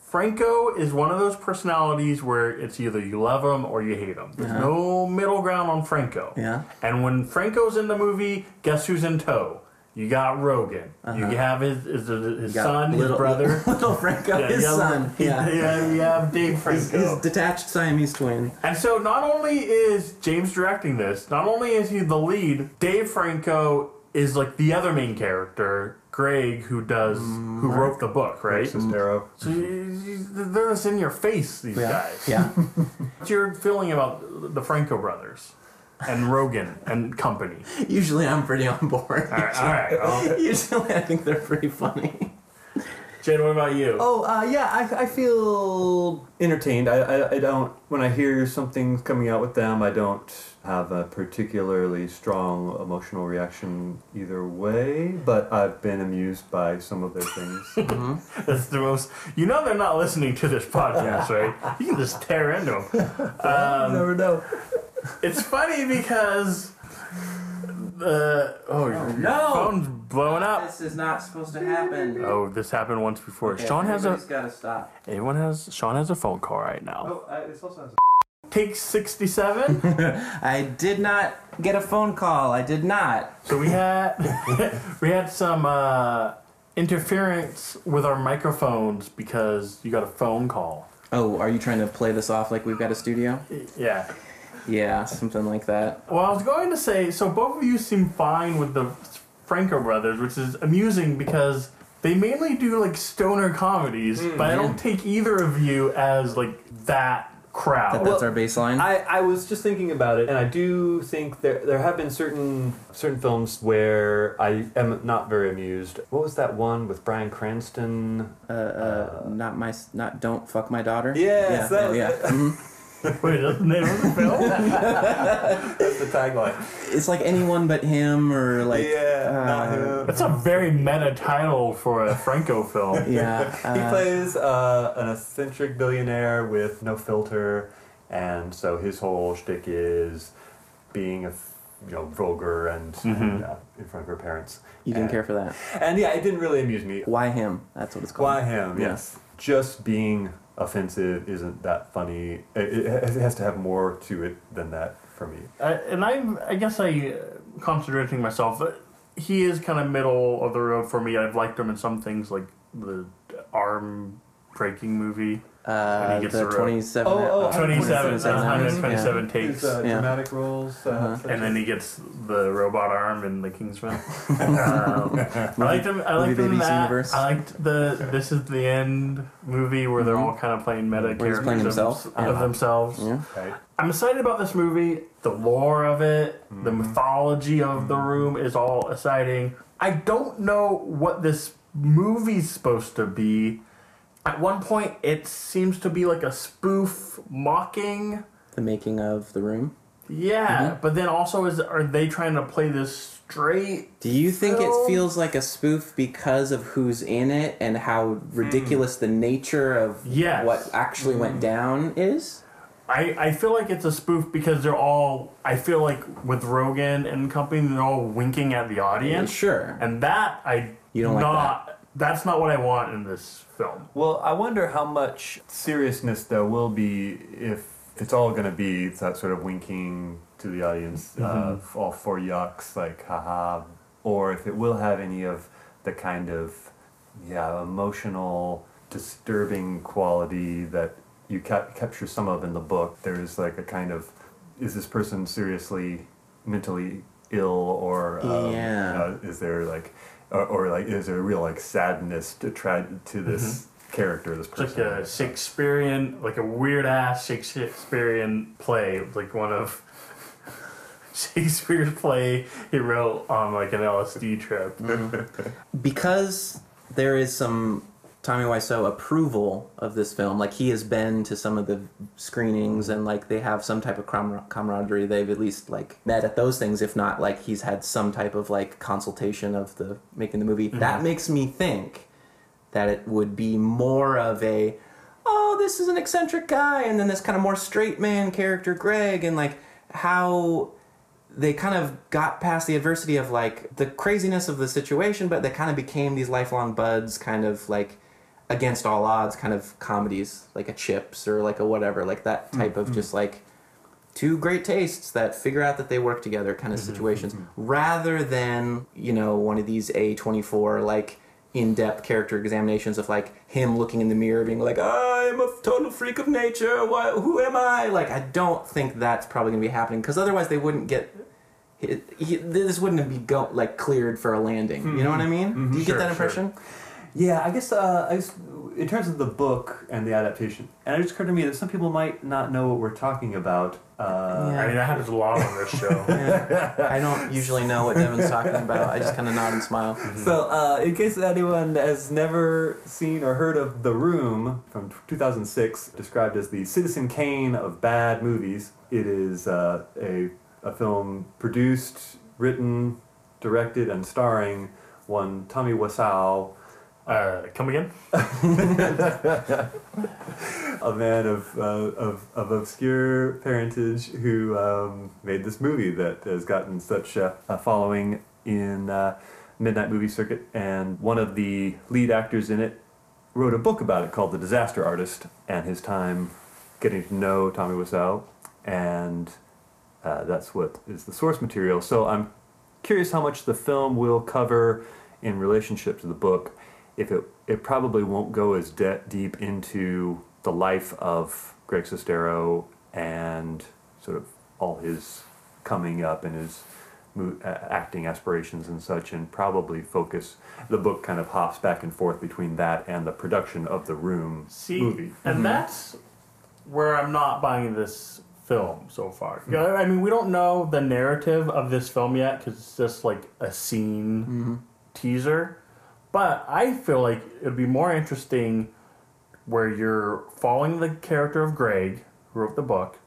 Franco is one of those personalities where it's either you love him or you hate him. There's no middle ground on Franco. Yeah. And when Franco's in the movie, guess who's in tow? You got Rogen. You uh-huh. have his his, his son, his brother. Little Franco, Yeah, his son. Yeah. yeah, you have Dave His, Franco. his detached Siamese twin. And so not only is James directing this, not only is he the lead, Dave Franco is like the other main character, Greg, who does Mm, who wrote the book, right? Sestero. So you, you, they're just in your face, these guys. Yeah. What's your feeling about the Franco brothers and Rogen and company? Usually I'm pretty on board. All right, all right. Well, Usually I think they're pretty funny. Jade, what about you? Oh, uh, yeah, I, I feel entertained. I, I, I don't, when I hear something coming out with them, I don't have a particularly strong emotional reaction either way, but I've been amused by some of their things. That's the most. You know they're not listening to this podcast, right? You can just tear into them. Um, never know. It's funny because the oh, your no! phone's blowing up. This is not supposed to happen. Oh, this happened once before. Sean has a. got to stop. Anyone has. Sean has a phone call right now. Oh, uh, this also has Take sixty-seven. I did not get a phone call. I did not. so we had we had some uh, interference with our microphones because you got a phone call. Oh, are you trying to play this off like we've got a studio? Yeah. Yeah, something like that. Well, I was going to say, so both of you seem fine with the Franco brothers, which is amusing because they mainly do like stoner comedies, but I don't take either of you as like that crowd. That, that's our baseline. I, I was just thinking about it, and I do think there there have been certain certain films where I am not very amused. What was that one with Bryan Cranston? uh, uh, not my, not don't fuck my daughter. Yes, yeah, that was yeah. it. Wait, that's the name of the film? That's the tagline. It's like anyone but him, or like yeah, not uh, him. That's a very meta title for a Franco film. Yeah, He uh, plays uh, an eccentric billionaire with no filter, and so his whole shtick is being a you know vulgar and, and, uh, in front of her parents. you didn't and, care for that. And yeah, it didn't really amuse me. Why him? That's what it's called. Why him? Yeah. Yes. Just being offensive isn't that funny. It, it has- to have more to it than that for me. I, and I'm, I guess I uh, contradicting myself. He is kind of middle of the road for me. I've liked him in some things, like the arm breaking movie. Uh, he gets the the rope. twenty-seven. Oh, oh, uh, 27, 27 127 yeah. takes. uh, Yeah. dramatic roles. Uh, Uh-huh. And then he gets the robot arm in the Kingsman. um, I liked him. I liked Movie him that. universe. I liked the "This Is the End" movie where they're all kind of playing meta Where characters playing of, himself. of Yeah. themselves. Yeah. Right. I'm excited about this movie. The lore of it, the mythology of the room is all exciting. I don't know what this movie's supposed to be. At one point, it seems to be like a spoof mocking. The making of the room. Yeah, mm-hmm. but then also, is are they trying to play this straight? Do you think Film? it feels like a spoof because of who's in it and how ridiculous hmm. the nature of Yes. what actually went hmm. down is? I, I feel like it's a spoof because they're all. I feel like with Rogen and company, they're all winking at the audience. Sure. And that I You don't like not. That's not what I want in this film. Well, I wonder how much seriousness there will be if it's all going to be that sort of winking to the audience, uh, all four yucks, like haha, or if it will have any of the kind of yeah emotional, disturbing quality that you cap- capture some of in the book. There's like a kind of is this person seriously mentally ill or um, Yeah. uh, is there like or, or like is there a real like sadness to try to mm-hmm. this character this It's like a Shakespearean, like a weird ass Shakespearean play. Like one of Shakespeare's play he wrote on like an LSD trip. Mm-hmm. because there is some Tommy Wiseau approval of this film, like he has been to some of the screenings and like they have some type of camaraderie. They've at least like met at those things, if not like he's had some type of like consultation of the making the movie. Mm-hmm. That makes me think that it would be more of a oh this is an eccentric guy and then this kind of more straight man character Greg and like how they kind of got past the adversity of like the craziness of the situation, but they kind of became these lifelong buds, kind of like against all odds kind of comedies, like a Chips or like a whatever, like that mm, type of mm. just like two great tastes that figure out that they work together kind of mm-hmm, situations, mm-hmm. rather than you know one of these A twenty four like in-depth character examinations of like him looking in the mirror being like i'm a total freak of nature. What who am i? Like i don't think that's probably going to be happening because otherwise they wouldn't get he, he, this wouldn't be go, like cleared for a landing. You know what i mm-hmm. mean? Do you Sure, get that sure. Impression Yeah, I guess uh, I just, in terms of the book and the adaptation, and it just occurred to me that some people might not know what we're talking about. Uh, Yeah. I mean, that happens a lot on this show. i don't usually know what devin's talking about i just kind of nod and smile So, uh, in case anyone has never seen or heard of The Room from 2006, described as the Citizen Kane of bad movies, it is uh, a, a film produced, written, directed, and starring one Tommy Wiseau, Uh, come again? a man of, uh, of, of obscure parentage who um, made this movie that has gotten such a, a following in uh, midnight movie circuit. And one of the lead actors in it wrote a book about it called The Disaster Artist and his time getting to know Tommy Wiseau. And uh, that's what is the source material. So I'm curious how much the film will cover in relationship to the book. If it, it probably won't go as de- deep into the life of Greg Sestero and sort of all his coming up and his mo- uh, acting aspirations and such, and probably focus. The book kind of hops back and forth between that and the production of the Room See, movie. and that's where I'm not buying this film so far. You know, I mean, we don't know the narrative of this film yet because it's just like a scene teaser. But I feel like it'd be more interesting where you're following the character of Greg, who wrote the book,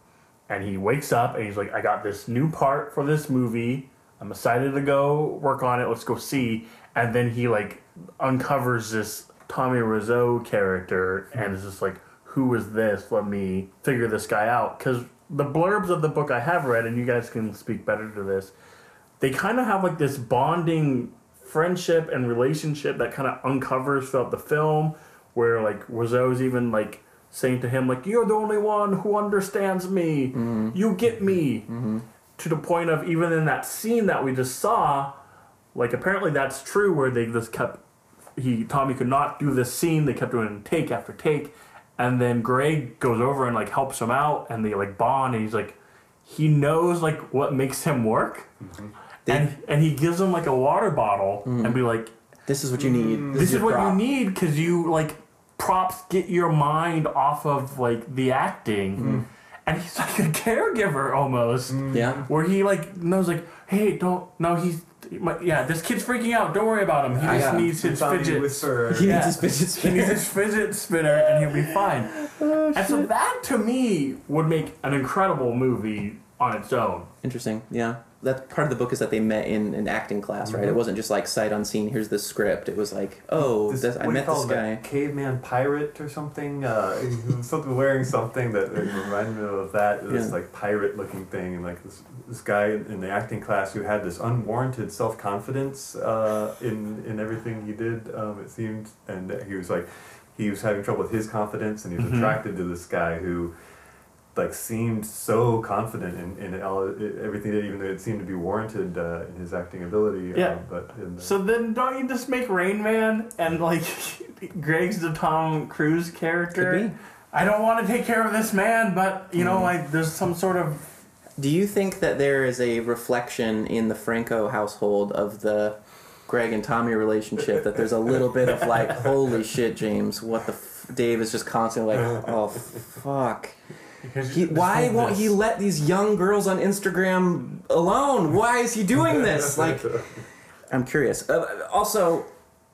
and he wakes up and he's like, I got this new part for this movie. I'm excited to go work on it. Let's go see. And then he like uncovers this Tommy Wiseau character and is just like, who is this? Let me figure this guy out. Because the blurbs of the book I have read, and you guys can speak better to this, they kind of have like this bonding friendship and relationship that kind of uncovers throughout the film where like Wiseau's even like saying to him like you're the only one who understands me. Mm-hmm. You get me. Mm-hmm. To the point of even in that scene that we just saw like apparently that's true where they just kept he Tommy could not do this scene. They kept doing take after take. And then Greg goes over and like helps him out and they like bond and he's like he knows like what makes him work mm-hmm. And and he gives him like a water bottle and be like this is what you need. This is what prop. you need because you like props get your mind off of like the acting. Mm-hmm. And he's like a caregiver almost. Mm. Yeah. Where he like knows like hey don't no he's my, yeah this kid's freaking out. Don't worry about him. He just needs his fidget Whisperer. he Yeah. needs his fidget spinner. he needs his fidget spinner and he'll be fine. Oh, and so that to me would make an incredible movie on its own. Interesting. Yeah. That part of the book is that they met in an acting class, right? It wasn't just like sight unseen. Here's the script. It was like, oh, This- this, I what do you met this guy. a caveman pirate or something. Uh, something wearing something that reminded me of that. This Yeah. like pirate looking thing, and like this this guy in the acting class who had this unwarranted self confidence uh, in in everything he did. Um, it seemed, and he was like he was having trouble with his confidence, and he was Mhm. attracted to this guy who. Like seemed so confident in, in all, everything, even though it seemed to be warranted uh, in his acting ability. Yeah. Uh, but in the, So then, don't you just make Rain Man and like Greg's the Tom Cruise character? Could be. I don't want to take care of this man, but you know, like there's some sort of Do you think that there is a reflection in the Franco household of the Greg and Tommy relationship? That there's a little bit of like, holy shit, James, what the f-? Dave is just constantly like, oh fuck. He, why won't he let these young girls on Instagram alone? Why is he doing this? Like, I'm curious. Uh, also,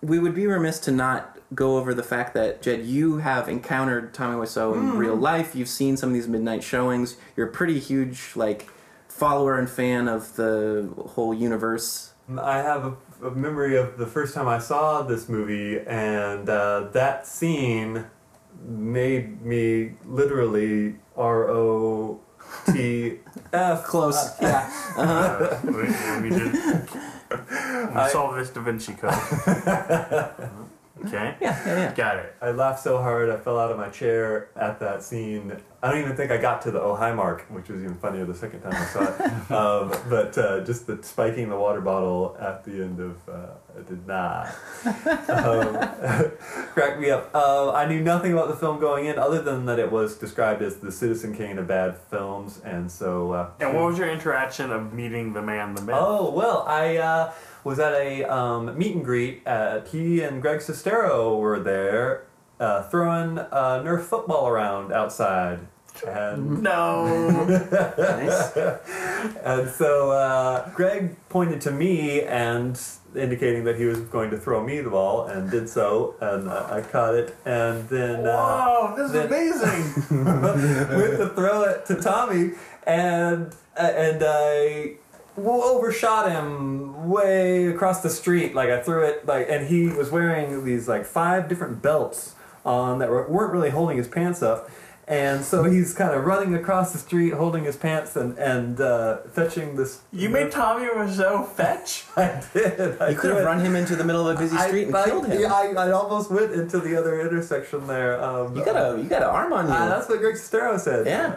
we would be remiss to not go over the fact that Jed, you have encountered Tommy Wiseau in real life. You've seen some of these midnight showings. You're a pretty huge like follower and fan of the whole universe. I have a, a memory of the first time I saw this movie, and uh, that scene made me literally R O T F. Close. yeah. Uh, we, we did. We solved this Da Vinci Code. Okay. Yeah, yeah, yeah. Got it. I laughed so hard I fell out of my chair at that scene. I don't even think I got to the oh hi mark, which was even funnier the second time I saw it. um, but uh, just the spiking the water bottle at the end of uh, I did not um, crack me up. Uh, I knew nothing about the film going in, other than that it was described as the Citizen Kane of bad films, and so. Uh, And what was your interaction of meeting the man, the myth? Oh well, I uh, was at a um, meet and greet. At, he and Greg Sestero were there, uh, throwing uh, Nerf football around outside, and No. Nice. and so uh, Greg pointed to me and indicating that he was going to throw me the ball, and did so, and I I caught it, and then. Uh, Wow, this is then- amazing. went to throw it to Tommy, and and I w- overshot him way across the street. Like I threw it like, and he was wearing these like five different belts on that were, weren't really holding his pants up. And so he's kind of running across the street, holding his pants and and uh, fetching this. You made Tommy Wiseau fetch? I did. I You could did. have run him into the middle of a busy street and I, killed him. Yeah, I, I almost went into the other intersection there. Um, you got a you got an arm on you. uh, that's what Greg Sestero said. yeah,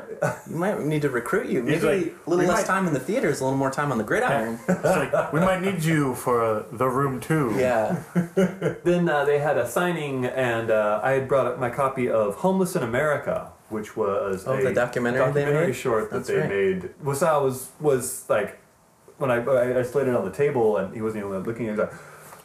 you might need to recruit you. Maybe like, a little less might- time in the theaters, a little more time on the gridiron. It's like, we might need you for uh, the room too. yeah, Then uh, they had a signing, and uh, I had brought up my copy of Homeless in America, which was Oh, a the documentary they made? short that That's they right. made. Wiseau was was like when I I I laid it on the table, and he wasn't even looking. He was like,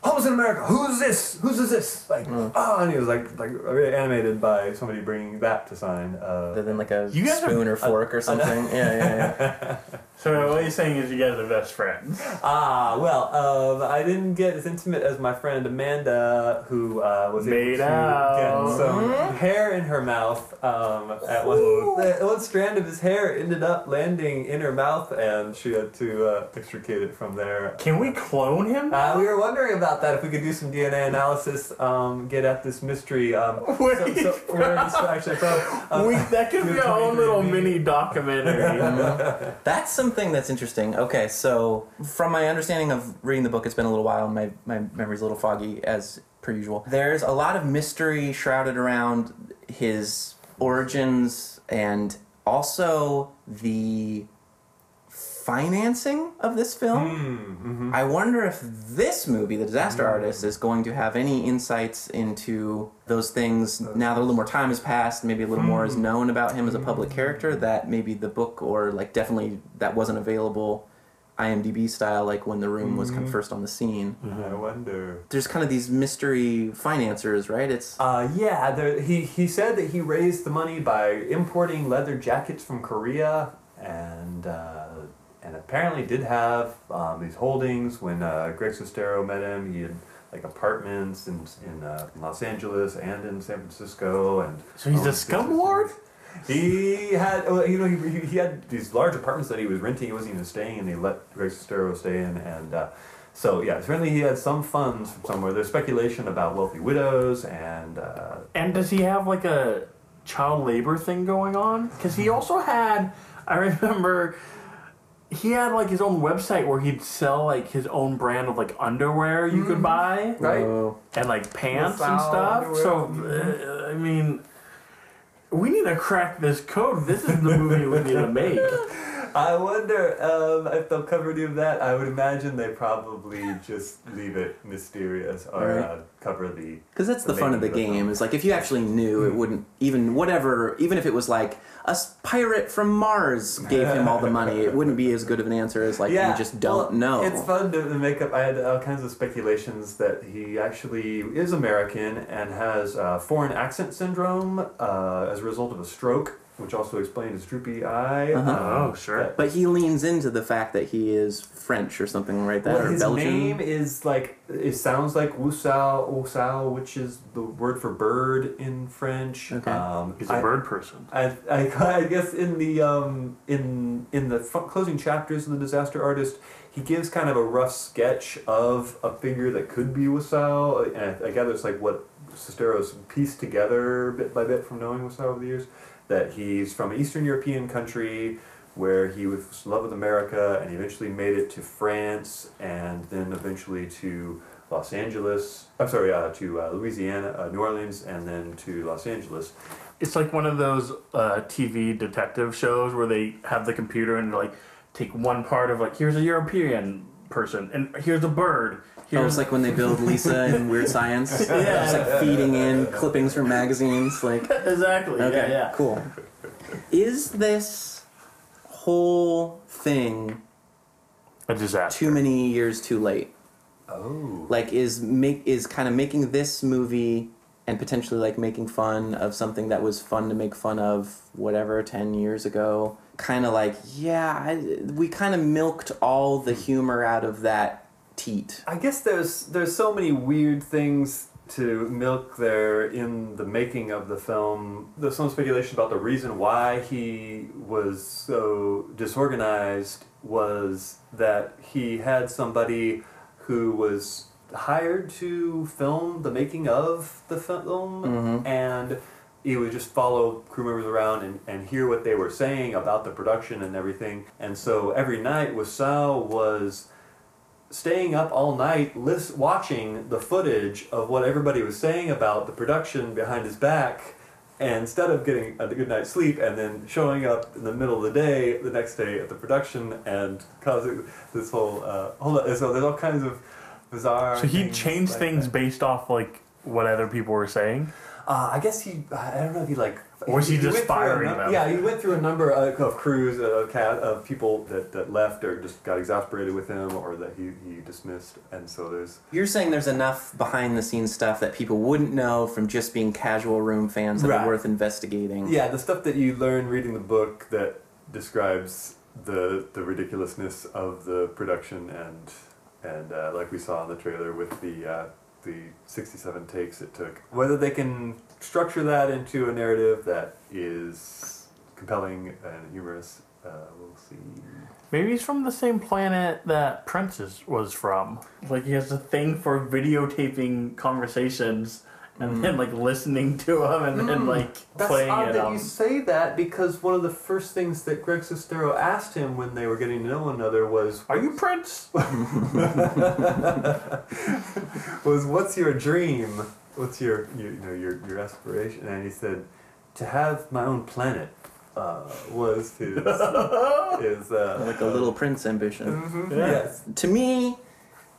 "Homeless in America, who's this? Who's is this?" Like, Hmm. oh, and he was like like really animated by somebody bringing that to sign. Uh, than like a spoon or fork or something. Yeah, yeah, yeah. So what you're saying is you guys are best friends. Ah, well, um, I didn't get as intimate as my friend Amanda, who uh, was Made able to out. get some hair in her mouth. Um, at one, one strand of his hair ended up landing in her mouth, and she had to uh, extricate it from there. Can we clone him? Uh, we were wondering about that if we could do some DNA analysis, um, get at this mystery. Um, Where so, so where is this actually from? Um, we, that could be our own little mini documentary. That's something that's interesting. Okay, so from my understanding of reading the book, it's been a little while my, my memory's a little foggy as per usual. There's a lot of mystery shrouded around his origins and also the financing of this film. Hmm, mm-hmm. I wonder if this movie, The Disaster hmm. Artist, is going to have any insights into those things now that a little more time has passed, maybe a little more is hmm. known about him as a public character that maybe the book or like definitely that wasn't available IMDb style like when the room was kind of first on the scene. I wonder. There's kind of these mystery financiers, right? It's Uh, yeah, there, he, he said that he raised the money by importing leather jackets from Korea, and uh, and apparently did have um, these holdings when uh, Greg Sestero met him. He had like apartments in in uh, Los Angeles and in San Francisco, and So he's a owned scum lord? He had, well, you know, he, he- he had these large apartments that he was renting. He wasn't even staying, and they let Greg Sestero stay in. And uh, so, yeah, apparently he had some funds from somewhere. There's speculation about wealthy widows and uh, And does he have like a child labor thing going on? Because he also had, I remember, he had like his own website where he'd sell like his own brand of like underwear you could buy, right. Whoa. and like pants and Foul stuff. underwear. So, uh, I mean, we need to crack this code. This is the movie we need to make. I wonder um, if they'll cover any of that. I would imagine they probably just leave it mysterious or Right. uh, cover the. Because that's the, fun of the game. film. Is like if you actually knew, it wouldn't even whatever. Even if it was like a pirate from Mars gave him all the money, it wouldn't be as good of an answer as like yeah, you just don't well, know. It's fun to, to make up. I had all kinds of speculations that he actually is American and has uh, foreign accent syndrome uh, as a result of a stroke, which also explained his droopy eye. Uh-huh. Um, Oh, sure. that- But he leans into the fact that he is French or something, right? That well, or his Belgian. name is like it sounds like Wusao Wusao, which is the word for bird in French. Okay. Um, He's a I- bird person. I, I, I guess in the um, in in the front closing chapters of the Disaster Artist, he gives kind of a rough sketch of a figure that could be Wiseau, and I, I gather it's like what Sestero's pieced together bit by bit from knowing Wiseau over the years. That he's from an Eastern European country where he was in love with America, and he eventually made it to France, and then eventually to Los Angeles. I'm sorry, uh, to uh, Louisiana, uh, New Orleans, and then to Los Angeles. It's like one of those uh, TV detective shows where they have the computer and like take one part of like here's a European person and here's a bird. Oh, Here's it's like when they build Lisa in Weird Science. Yeah. Just like feeding in clippings from magazines. Like, exactly. okay, Yeah, yeah. cool. Is this whole thing A disaster. too many years too late? Oh. Like, is make is kind of making this movie and potentially like making fun of something that was fun to make fun of whatever 10 years ago kind of like yeah I, we kind of milked all the hmm. humor out of that teat I guess there's there's so many weird things to milk there in the making of the film. There's some speculation about the reason why he was so disorganized was that he had somebody who was hired to film the making of the film mm-hmm. and he would just follow crew members around and, and hear what they were saying about the production and everything. And so every night Wiseau was staying up all night lis- watching the footage of what everybody was saying about the production behind his back and instead of getting a good night's sleep and then showing up in the middle of the day the next day at the production and causing this whole uh, whole so there's all kinds of bizarre So he changed like things that. based off like what other people were saying. Uh, I guess he. I don't know if he like. Or was he just went through a firing num- them? Yeah, he went through a number of, of crews, cat, of people that, that left or just got exasperated with him, or that he, he dismissed. And so there's. You're saying there's enough behind the scenes stuff that people wouldn't know from just being casual room fans that Right. are worth investigating. Yeah, the stuff that you learn reading the book that describes the the ridiculousness of the production and and uh, like we saw in the trailer with the uh, the 67 takes it took. Whether they can structure that into a narrative that is compelling and humorous, uh, we'll see. Maybe he's from the same planet that Prince is, was from. Like he has a thing for videotaping conversations and then like listening to them and then like That's playing odd it that on. you say that because one of the first things that Greg Sestero asked him when they were getting to know one another was, Are you Prince? was what's your dream? What's your you, you know your your aspiration? And he said, to have my own planet uh, was his his uh, Like a little prince ambition. Mhm, yes. To me,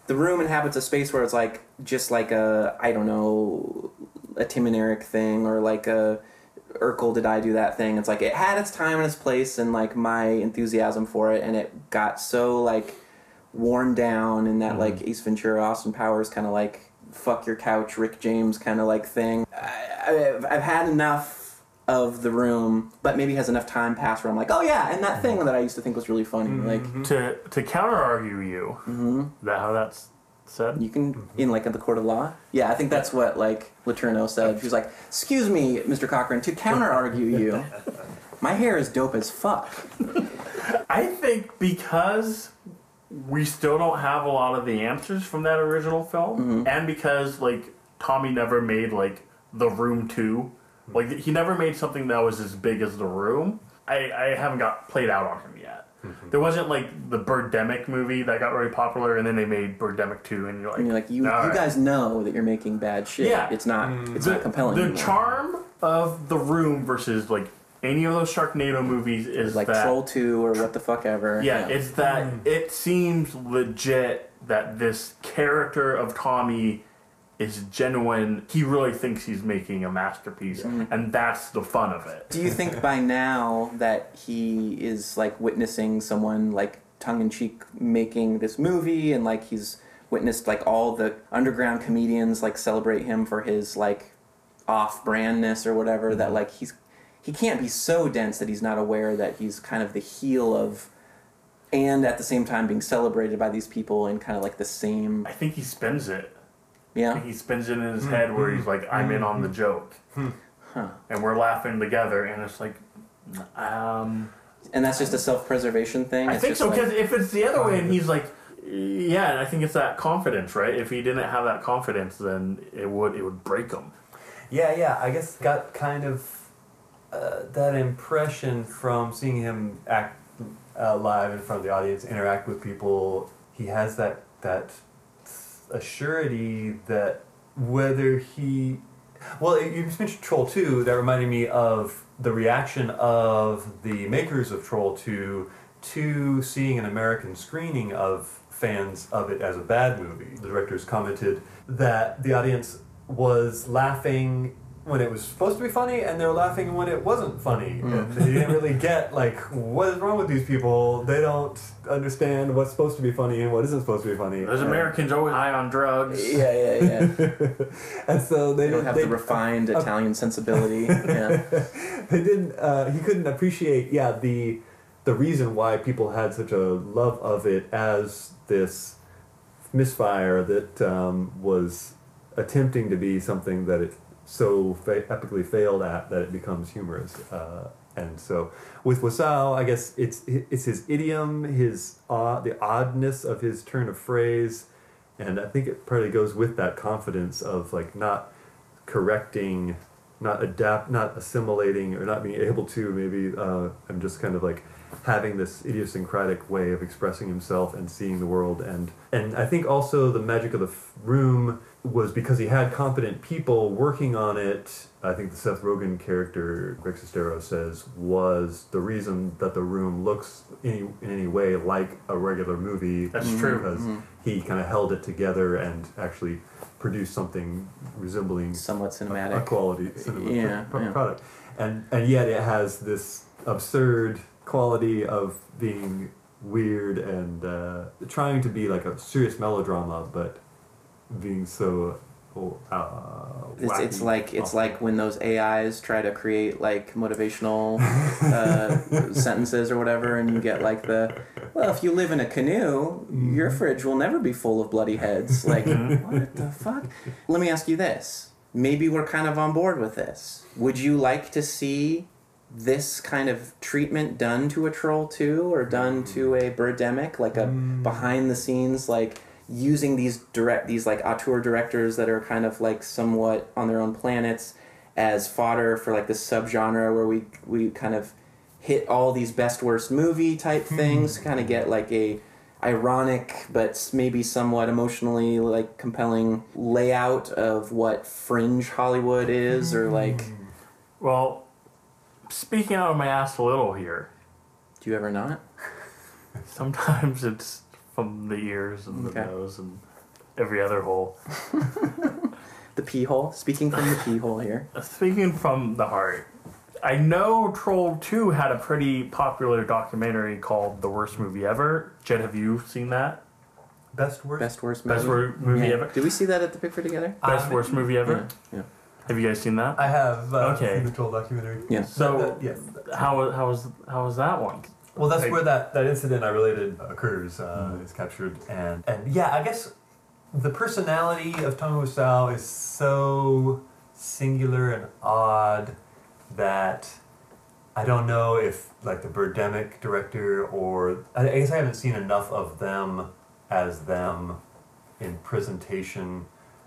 the room inhabits a space where it's like just like a I don't know a Tim and Eric thing or like a Urkel did I do that thing. It's like it had its time and its place and like my enthusiasm for it and it got so like worn down in that mm-hmm. like Ace Ventura Austin Powers kind of like fuck your couch Rick James kind of like thing. I, I've, I've had enough of the room, but maybe has enough time passed where I'm like, oh yeah, and that thing that I used to think was really funny. Mm-hmm. Like mm-hmm. to to counter argue you. Mm-hmm. Is that how that's said? you can mm-hmm. in like at the court of law. Yeah, I think that's what like Laterno said. She was like, "Excuse me, Mr. Cochran, to counter argue you, my hair is dope as fuck." I think because we still don't have a lot of the answers from that original film, and because like Tommy never made like The Room two, like he never made something that was as big as The Room. I, I haven't got played out on him yet. Mm-hmm. There wasn't like the Birdemic movie that got very popular, and then they made Birdemic two, and you're like, And you're like, you, "All you right." guys know that you're making bad shit. Yeah. it's not mm. it's not compelling. The anymore. charm of The Room versus like any of those Sharknado movies is like that Troll two or what the fuck ever. Yeah, it's that mm. it seems legit that this character of Tommy is genuine. He really thinks he's making a masterpiece, and that's the fun of it. Do you think by now that he is like witnessing someone like tongue in cheek making this movie and like he's witnessed like all the underground comedians like celebrate him for his like off brandness or whatever that mm-hmm. like he's he can't be so dense that he's not aware that he's kind of the heel of and at the same time being celebrated by these people in kind of like the same I think he spins it. I yeah think he spins it in his head where he's like, "I'm in on the joke," Huh. and we're laughing together, and it's like, um, and that's just a self-preservation thing I It's think just so like- because if it's the other way, and he's like. Yeah, and I think it's that confidence, right? If he didn't have that confidence, then it would it would break him. Yeah, yeah. I guess got kind of uh, that impression from seeing him act uh, live in front of the audience, interact with people. He has that that a surety that whether he well you mentioned troll 2 that reminded me of the reaction of the makers of troll 2 to seeing an american screening of fans of it as a bad movie. The directors commented that the audience was laughing when it was supposed to be funny and they were laughing when it wasn't funny and they didn't really get like what is wrong with these people they don't understand what's supposed to be funny and what isn't supposed to be funny Those And- Americans always high on drugs. Yeah, yeah, yeah. and so they They don't have they, the refined Italian sensibility. Yeah. they didn't uh, he couldn't appreciate yeah the the reason why people had such a love of it as this misfire that um, was attempting to be something that it so fa- epically failed at that it becomes humorous uh, and so with Wiseau, I guess it's it's his idiom, his odd, the oddness of his turn of phrase, and I think it probably goes with that confidence of like not correcting, not adapt, not assimilating, or not being able to maybe, uh, and just kind of like having this idiosyncratic way of expressing himself and seeing the world. And and I think also the magic of the f- room was because he had competent people working on it. I think the Seth Rogen character, Greg Sestero says, was the reason that the room looks any, in any way like a regular movie. That's true. Because he kind of held it together and actually produced something resembling Somewhat a cinematic. quality cinema Yeah, pro- yeah. product, and and yet it has this absurd quality of being weird and uh, trying to be like a serious melodrama, but being so. oh, Uh, It's, it's like it's like when those AIs try to create like motivational uh, sentences or whatever, and you get like the well, if you live in a canoe, your Mm-hmm. fridge will never be full of bloody heads. Like what the fuck? Let me ask you this: Maybe we're kind of on board with this. Would you like to see this kind of treatment done to a troll 2, or done to a birdemic, like a behind the scenes like? Using these direct these like auteur directors that are kind of like somewhat on their own planets as fodder for like this subgenre where we we kind of hit all these best worst movie type hmm. things kind of get like a ironic but maybe somewhat emotionally like compelling layout of what fringe Hollywood is or hmm. like Well, speaking out of my ass a little here, do you ever not? Sometimes it's from the ears and the Okay. nose and every other hole. the pee hole speaking from the pee hole here Speaking from the heart, I know Troll 2 had a pretty popular documentary called The Worst Movie Ever. Jed, have you seen that? best worst. best worst movie Best wor- movie Yeah. ever? did we see that at the Pickford together Best Um, Worst Movie Ever? yeah Have you guys seen that? I have uh, Okay. seen the troll documentary. yeah So, That- yes. how, how, was, how was that one? Well, that's Like- where that, that incident I related occurs. Uh, Is captured, and and yeah, I guess the personality of Tommy Wiseau is so singular and odd that I don't know if like the Birdemic director or I, I guess I haven't seen enough of them as them in presentation.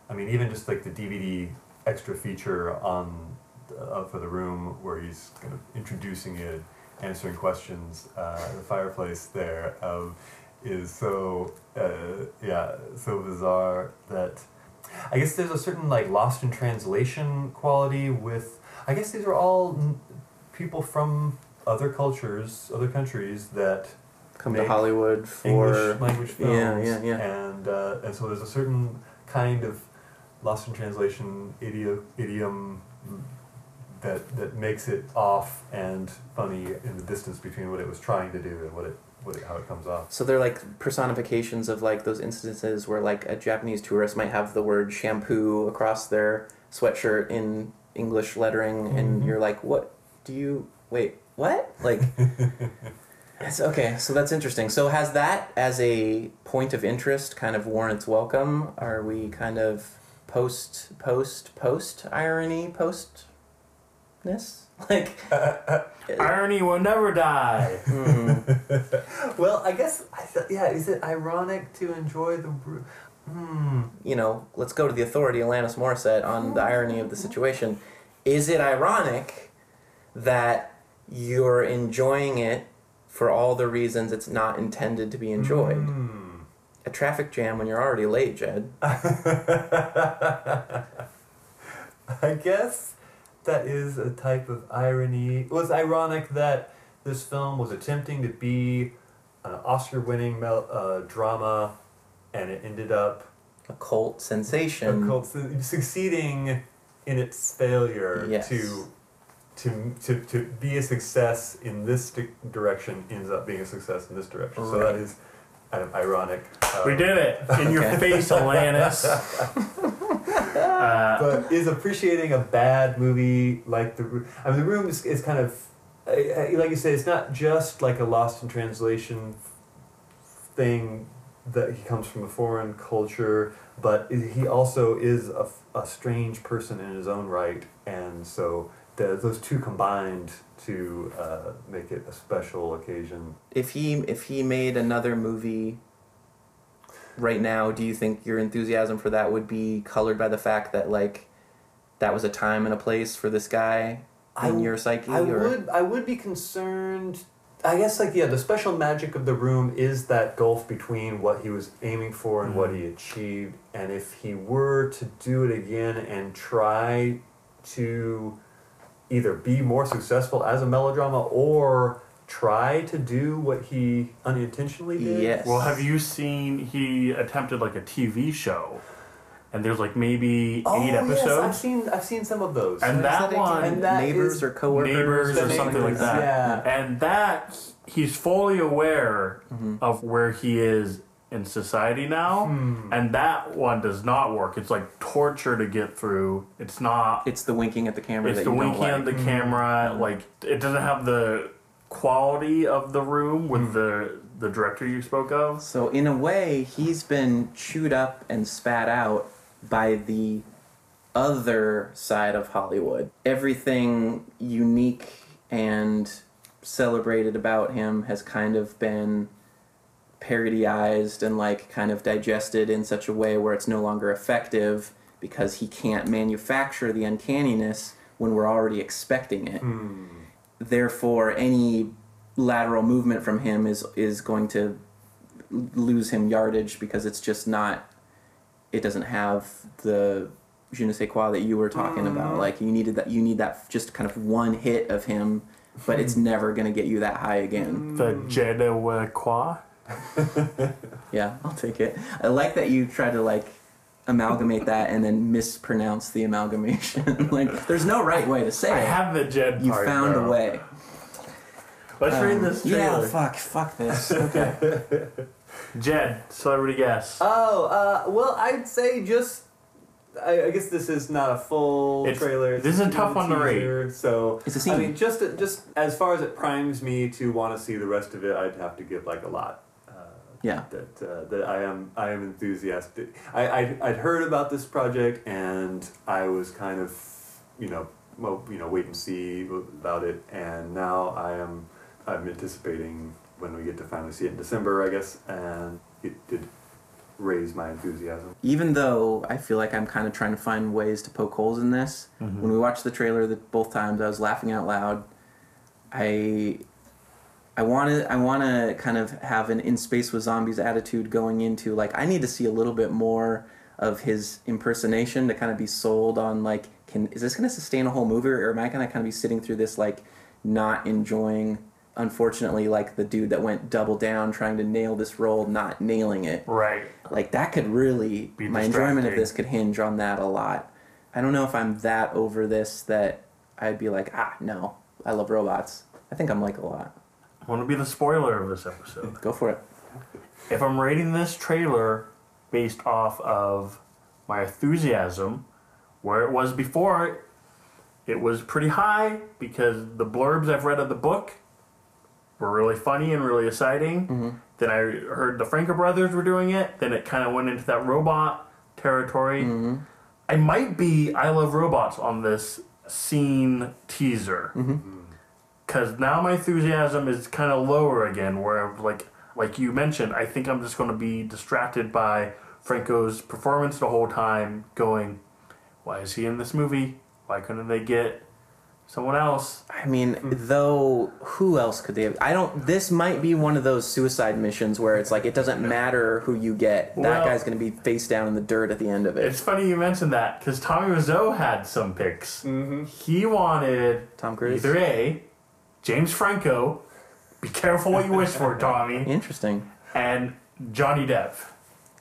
I mean, even just like the DVD extra feature on uh, for the room where he's kind of introducing it, answering questions. Uh, the fireplace there um, is so uh, yeah so bizarre that I guess there's a certain like lost in translation quality with. I guess these are all n- people from other cultures, other countries that come to Hollywood for English language films. Yeah, yeah, yeah. And uh, and so there's a certain kind of lost in translation idiom, idiom that that makes it off and funny in the distance between what it was trying to do and what it, what it how it comes off. So they're like personifications of like those instances where like a Japanese tourist might have the word shampoo across their sweatshirt in English lettering, and mm-hmm. you're like, what do you wait? What like? It's okay, so that's interesting. So has that as a point of interest kind of warrants welcome? Are we kind of post post post irony post ness like Irony will never die. Well, I guess I th- yeah. Is it ironic to enjoy the? br- Hmm. you know, let's go to the authority, Alanis Morissette, on the irony of the situation. Is it ironic that you're enjoying it for all the reasons it's not intended to be enjoyed? Hmm. a traffic jam when you're already late, Jed. I guess that is a type of irony. It was ironic that this film was attempting to be an Oscar-winning mel- uh, drama, and it ended up A cult sensation. a cult- su- succeeding in its failure Yes. to, to to to be a success in this di- direction ends up being a success in this direction. So that is kind of ironic. We Um, did it in your face, Alanis. uh, but is appreciating a bad movie like the Room- I mean the room is, is kind of I- I- like you said it's not just like a lost in translation thing that he comes from a foreign culture but he also is a, a strange person in his own right and so the, those two combined to uh, make it a special occasion. If he if he made another movie right now, do you think your enthusiasm for that would be colored by the fact that like that was a time and a place for this guy in I- your psyche? I or? would I would be concerned. I guess like yeah, the special magic of the room is that gulf between what he was aiming for and what mm. he achieved. And if he were to do it again and try to either be more successful as a melodrama or try to do what he unintentionally did. Yes. well, have you seen he attempted like a TV show, and there's like maybe Oh, eight yes, episodes, I've seen I've seen some of those. and What is that again? one, And that neighbors is- or coworkers, neighbors or The something like that. yeah. And that he's fully aware Mm-hmm. of where he is in society now, Hmm. and that one does not work. It's like torture to get through. It's not. It's the winking at the camera It's that the you winking don't of like. the camera. Like it doesn't have the quality of the room with Mm. the the director you spoke of. So in a way, he's been chewed up and spat out by the other side of Hollywood. Everything unique and celebrated about him has kind of been parodyized and like kind of digested in such a way where it's no longer effective because he can't manufacture the uncanniness when we're already expecting it. Therefore, any lateral movement from him is is going to lose him yardage because it's just not. It doesn't have the je ne sais quoi that you were talking about. Mm. Like you needed that. You need that just kind of one hit of him, but it's hmm. never going to get you that high again. Hmm. The je ne quoi Yeah, I'll take it. I like that you tried to like amalgamate that and then mispronounce the amalgamation. like there's no right way to say I it. I have the Jed you part. found bro. a way. Let's read Um, this Yeah, trailer. fuck, fuck this. Okay. Jed, celebrity guess. Oh, uh, well, I'd say just. I, I guess this is not a full It's- trailer. this is a tough one to rate. teaser, So It's a scene. I mean, just just as far as it primes me to want to see the rest of it, I'd have to give like a lot. Yeah. That uh, that I am I am enthusiastic. I I'd, I'd heard about this project and I was kind of you know well you know wait and see about it and now I am I'm anticipating when we get to finally see it in December I guess and it did raise my enthusiasm. even though I feel like I'm kind of trying to find ways to poke holes in this, when we watched the trailer the, both times, I was laughing out loud. I I want to I want to kind of have an in space with zombies attitude going into like I need to see a little bit more of his impersonation to kind of be sold on like can is this going to sustain a whole movie or am I going to kind of be sitting through this like not enjoying unfortunately like the dude that went double down trying to nail this role not nailing it? Right. like that could really Be my enjoyment of this could hinge on that a lot. I don't know if i'm that over this that i'd be like ah no. I love robots. I think i'm like a lot want to be the spoiler of this episode. go for it if I'm rating this trailer based off of my enthusiasm, where it was before, it was pretty high because the blurbs I've read of the book were really funny and really exciting. Mm-hmm. Then I heard the Franco brothers were doing it. Then it kind of went into that robot territory. Mm-hmm. I might be I Love Robots on this scene teaser mm-hmm. Because now my enthusiasm is kind of lower again. Where like, like you mentioned, I think I'm just going to be distracted by Franco's performance the whole time. Going, why is he in this movie? Why couldn't they get Someone else. I mean, hmm. though, who else could they have? I don't. This might be one of those suicide missions where it's like it doesn't matter who you get. That Well- guy's going to be face down in the dirt at the end of it. It's funny you mentioned that because Tommy Wiseau had some picks. Mm-hmm. He wanted Tom Cruise. either A, James Franco. Be careful what you wish for, Tommy. Interesting. And Johnny Depp.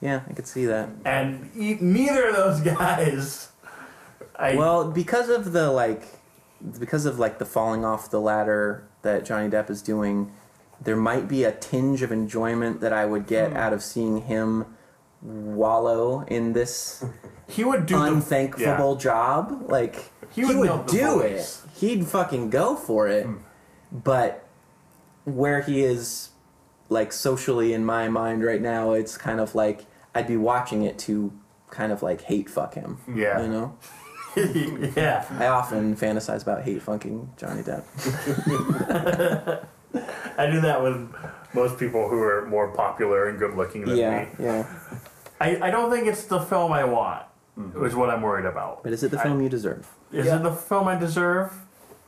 Yeah, I could see that. And e- neither of those guys. I, Well, because of the like, because of like the falling off the ladder that Johnny Depp is doing, there might be a tinge of enjoyment that I would Hmm. get out of seeing him wallow in this he would do unthankful job. Like He he would would, know the do it. He'd fucking go for it. But where he is, like socially in my mind right now, it's kind of like I'd be watching it to kind of like hate fuck him. Yeah. You know. know. yeah. I often fantasize about hate fucking Johnny Depp. I do that with most people who are more popular and good looking than Yeah, me. yeah. I, I don't think it's the film I want. Mm-hmm. Is what I'm worried about. But is it the film you deserve? Is it the film I deserve?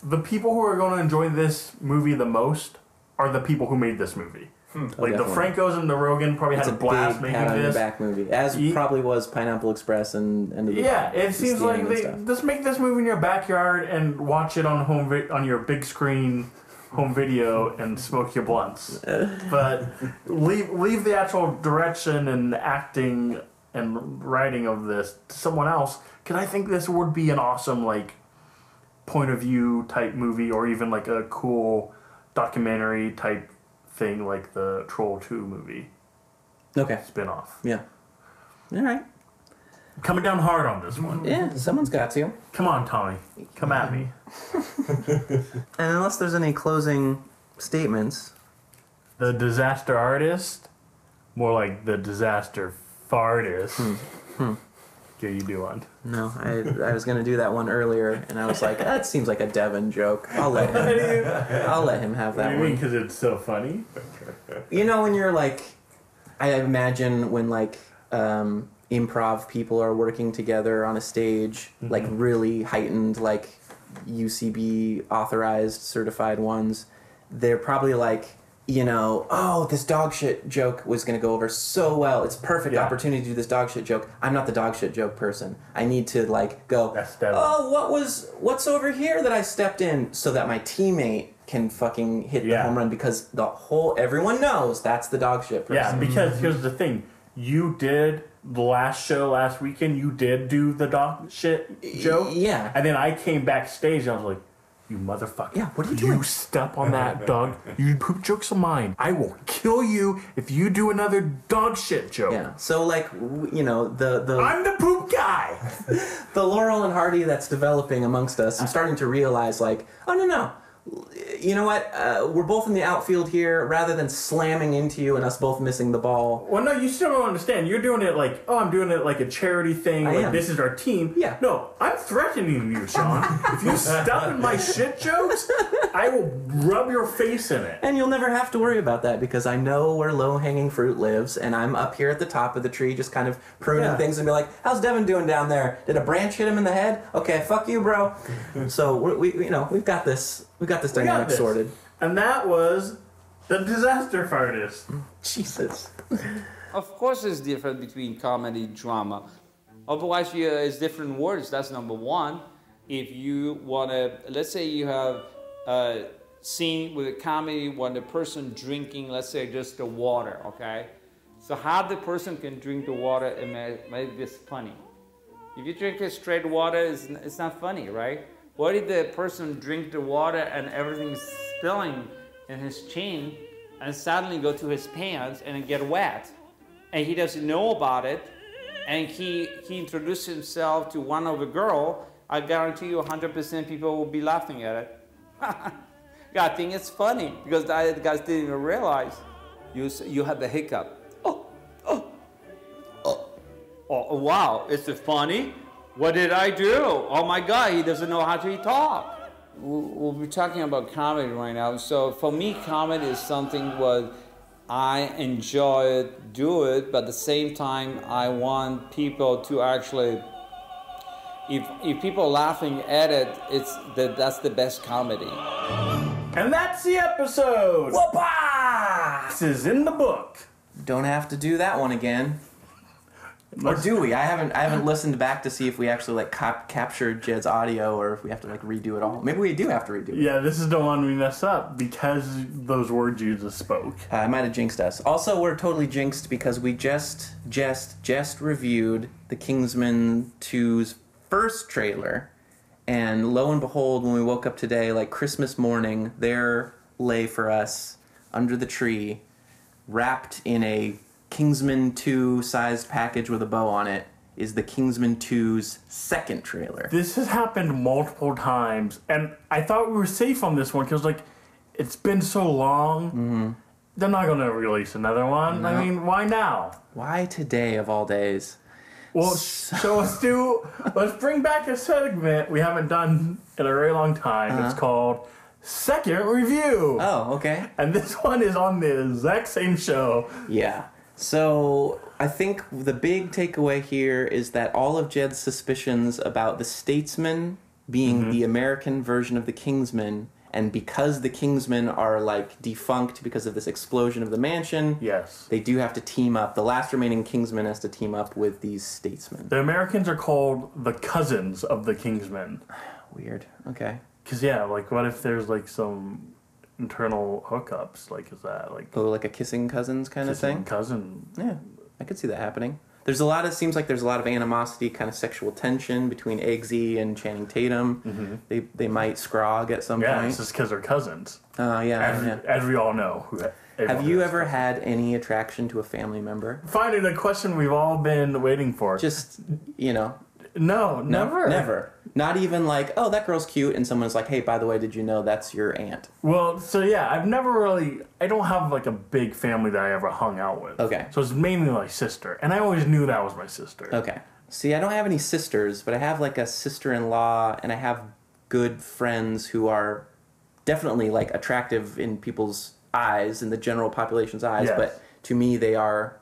The people who are going to enjoy this movie the most are the people who made this movie. Hmm. Oh, like the definitely. Francos and the Rogen probably It's had a a blast big making pat on your this. back movie, as Ye- probably was Pineapple Express and End of the Yeah, it the seems like they stuff. just make this movie in your backyard and watch it on home vi- on your big screen home video and smoke your blunts. but leave leave the actual direction and acting and writing of this to someone else because I think this would be an awesome like point of view type movie or even like a cool documentary type thing like the Troll 2 movie Okay, spin-off. yeah. All right. Coming down hard on this one. Yeah, someone's got to. Come on, Tommy. Come at me. And unless there's any closing statements, The disaster artist, more like the disaster fartist. Hmm. Hmm. Okay, you do one. no. I I was gonna do that one earlier, and I was like, that seems like a Devon joke. I'll let him. I'll let him have that you mean? one. Because it's so funny. You know when you're like, I imagine when like um, improv people are working together on a stage, like really heightened, like UCB authorized certified ones. They're probably like, you know, oh, this dog shit joke was gonna go over so well. It's perfect Yeah. opportunity to do this dog shit joke. I'm not the dog shit joke person. I need to like go. Oh, what was what's over here that I stepped in so that my teammate can fucking hit the home run because the whole everyone knows that's the dog shit person. Yeah, because here's the thing. You did the last show last weekend, you did do the dog shit joke. yeah. And then I came backstage and I was like, you motherfucker. Yeah, what are you doing? You step on that dog. You poop jokes of mine. I will kill you if you do another dog shit joke. Yeah. So like w- you know the the I'm the poop guy. the Laurel and Hardy that's developing amongst us. I'm starting to realize like oh no no. You know what? Uh, we're both in the outfield here. Rather than slamming into you and us both missing the ball, Well, no, you still don't understand. You're doing it like, oh, I'm doing it like a charity thing. I like am. this is our team. Yeah. No, I'm threatening you, Sean. if you stop in my shit jokes, I will rub your face in it. and you'll never have to worry about that because I know where low hanging fruit lives, and I'm up here at the top of the tree, just kind of pruning Yeah. things and be like, "How's Devin doing down there? Did a branch hit him in the head? Okay, fuck you, bro." so we, we, you know, we've got this. We got this We got dynamic this. sorted. And that was the disaster artist. Jesus. Of course, there's difference between comedy drama. Otherwise, you, it's different words. That's number one. If you want to, let's say you have a scene with a comedy when the person drinking, let's say just the water, okay? So how the person can drink the water and make, make this funny? If you drink a straight water, it's, it's not funny, right? What if the person drink the water and everything's spilling in his chin and suddenly go to his pants and get wet? And he doesn't know about it and he, he introduced himself to one of the girl, I guarantee you 100% people will be laughing at it. I think it's funny because the guys didn't even realize you, you had the hiccup. Oh, oh, oh, oh, wow, is it funny? What did I do? Oh my God, he doesn't know how to talk. We'll we'll be talking about comedy right now. So for me, comedy is something what I enjoy it, do it, but at the same time, I want people to actually if if people are laughing at it, it's that that's the best comedy. And that's the episode. Whoopah! This is in the book. Don't have to do that one again. Or do we? I haven't. I haven't listened back to see if we actually like cap- captured Jed's audio, or if we have to like redo it all. Maybe we do have to redo it. Yeah, this is the one we messed up because those words you just spoke. Uh, I might have jinxed us. Also, we're totally jinxed because we just, just, just reviewed the Kingsman 2's first trailer, and lo and behold, when we woke up today, like Christmas morning, there lay for us under the tree, wrapped in a Kingsman 2 sized package with a bow on it, is the Kingsman 2's second trailer. This has happened multiple times, and I thought we were safe on this one because, like, it's been so long. Mm-hmm. They're not going to release another one. I mean, why now? Why today of all days? Well, so let's do. Let's bring back a segment we haven't done in a very long time. It's uh-huh. called Second Review, Oh, okay. and this one is on the exact same show. Yeah. So I think the big takeaway here is that all of Jed's suspicions about the Statesman being mm-hmm. the American version of the Kingsman, and because the Kingsmen are like defunct because of this explosion of the mansion, Yes, they do have to team up. The last remaining Kingsman has to team up with these statesmen. the Americans are called the cousins of the Kingsmen. Weird. Okay. Cause yeah, like what if there's like some internal hookups? Like is that like Oh, like a kissing cousins kind of thing. cousin? Yeah, I could see that happening. There's a lot of seems like there's a lot of animosity, kind of sexual tension between Eggsy and Channing Tatum. They they might scrog at some Mm-hmm. Yeah, point. it's just because they're cousins. Uh, yeah, As, yeah. as we all know. Have you ever had any attraction to a family member? Finally, the question we've all been waiting for. Just you know, no, no, never, never. Not even like, oh, that girl's cute, and someone's like, hey, by the way, did you know that's your aunt? Well, so yeah, I've never really. I don't have like a big family that I ever hung out with. Okay. So it's mainly my sister, and I always knew that was my sister. Okay. See, I don't have any sisters, but I have like a sister-in-law, and I have good friends who are definitely like attractive in people's eyes, in the general population's eyes. Yes. But to me, they are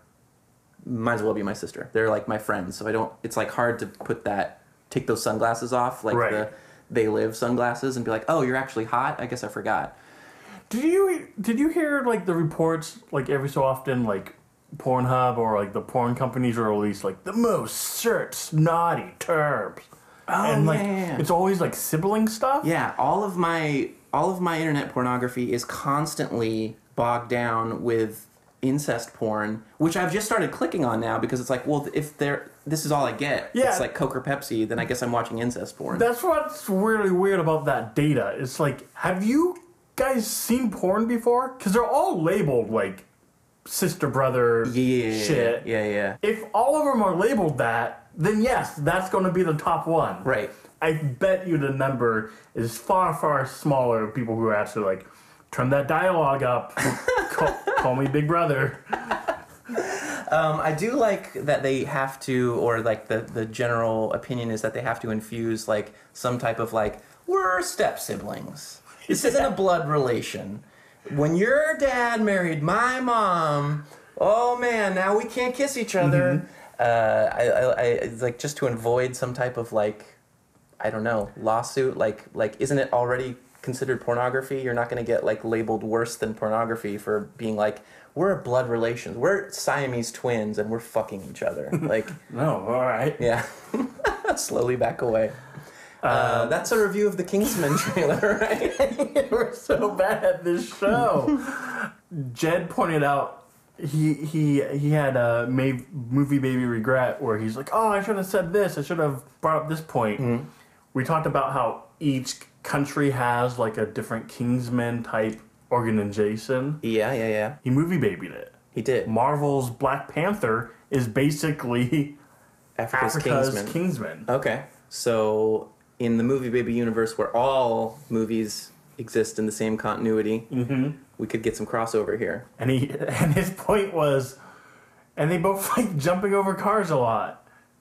might as well be my sister. They're like my friends, so I don't. It's like hard to put that, take those sunglasses off, like Right. the they live sunglasses, and be like, oh, you're actually hot. I guess I forgot. Did you did you hear like the reports like every so often like Pornhub or like the porn companies will release like the most searched naughty terms. Oh, and like yeah, yeah. it's always like sibling stuff. Yeah, all of my all of my internet pornography is constantly bogged down with incest porn, which I've just started clicking on now because it's like, well, if there this is all I get, Yeah. it's like Coke or Pepsi, then I guess I'm watching incest porn. That's what's really weird about that data. It's like, have you guys seen porn before? Because they're all labeled like sister brother yeah, shit. yeah, yeah, If all of them are labeled that, then yes, that's going to be the top one. right. I bet you the number is far, far smaller of people who are actually like, turn that dialogue up, call, call me big brother. Um, I do like that they have to, or like the the general opinion is that they have to infuse like some type of like we're step siblings. This isn't a blood relation. When your dad married my mom, oh man, now we can't kiss each other. Uh, I, I, I like just to avoid some type of like I don't know lawsuit. Like like isn't it already considered pornography? You're not going to get like labeled worse than pornography for being like we're blood relations. We're Siamese twins and we're fucking each other. Like No, all right. yeah, slowly back away. Uh, that's a review of the Kingsman trailer, right? We're so bad at this show. Jed pointed out he he he had a movie baby regret where he's like, oh, I should have said this. I should have brought up this point. We talked about how each country has like a different Kingsman type organization. yeah, yeah, yeah. He movie babied it. He did. Marvel's Black Panther is basically Africa's, Africa's Kingsman. Kingsman. Okay, so in the movie baby universe, where all movies exist in the same continuity, mm-hmm. we could get some crossover here. And he and his point was, and they both like jumping over cars a lot.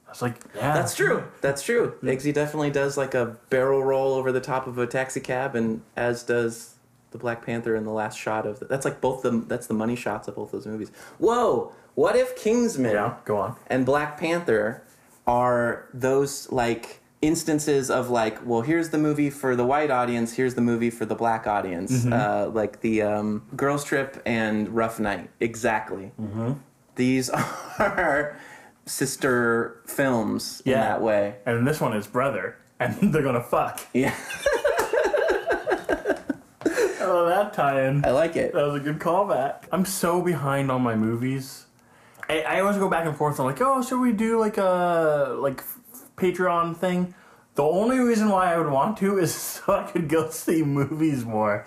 I was like, yeah, That's true. That's true. Eggsy definitely does like a barrel roll over the top of a taxi cab, and as does the Black Panther in the last shot of the, that's like both the that's the money shots of both those movies. Whoa! What if Kingsman Yeah, go on. and Black Panther are those like instances of like, well, here's the movie for the white audience, here's the movie for the black audience, Mm-hmm. uh, like the um, Girls Trip and Rough Night. Exactly. Mm-hmm. These are sister films in Yeah. that way. And this one is brother, and they're gonna fuck. Yeah, Oh, that tie-in. I like it. That was a good callback. I'm so behind on my movies. I, I always go back and forth. I'm like, oh, should we do like a like f- Patreon thing? The only reason why I would want to is so I could go see movies more.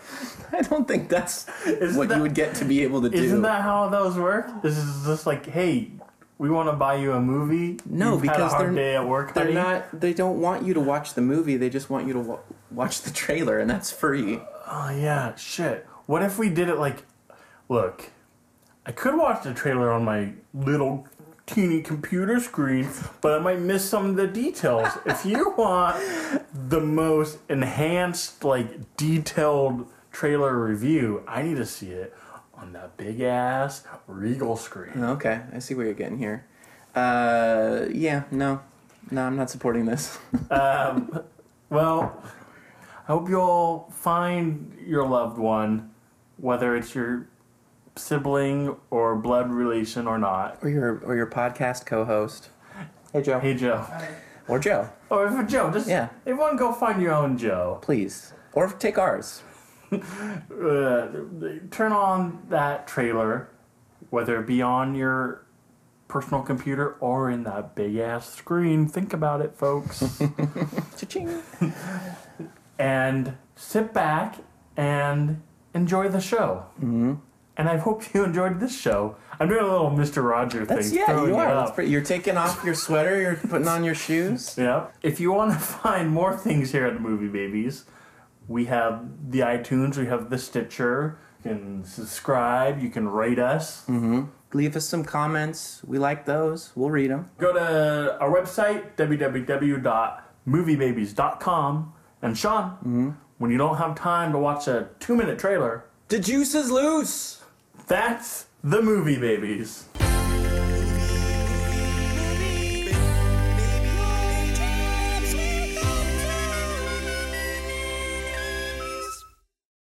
I don't think that's Isn't what that- you would get to be able to do. Isn't that how those work? This is just like, hey, we want to buy you a movie. No, You've because they're- day at work. They're honey. not. They don't want you to watch the movie. They just want you to wa- watch the trailer, and that's free. Oh yeah, shit. What if we did it like, look, I could watch the trailer on my little teeny computer screen, but I might miss some of the details. if you want the most enhanced, like detailed trailer review, I need to see it on that big ass Regal screen. Okay, I see where you're getting here. Uh, yeah, no, no, I'm not supporting this. um, Well, I hope you'll find your loved one, whether it's your sibling or blood relation or not. or your or your podcast co-host. Hey Joe. Hey Joe. Or Joe, Or if Joe, just Yeah. everyone go find your own Joe. please. Or take ours. Uh, turn on that trailer, whether it be on your personal computer or in that big ass screen. Think about it, folks. And sit back and enjoy the show. Mm-hmm. And I hope you enjoyed this show. I'm doing a little Mr. Roger That's thing. yeah, you are. Pretty, you're taking off your sweater. You're putting on your shoes. Yeah. If you want to find more things here at the Movie Babies, we have the iTunes, we have the Stitcher. You can subscribe, you can rate us. Mm-hmm. Leave us some comments. We like those. We'll read them. Go to our website, www.moviebabies.com. And Sean, mm-hmm. when you don't have time to watch a two minute trailer, The juice is loose. that's the Movie Babies.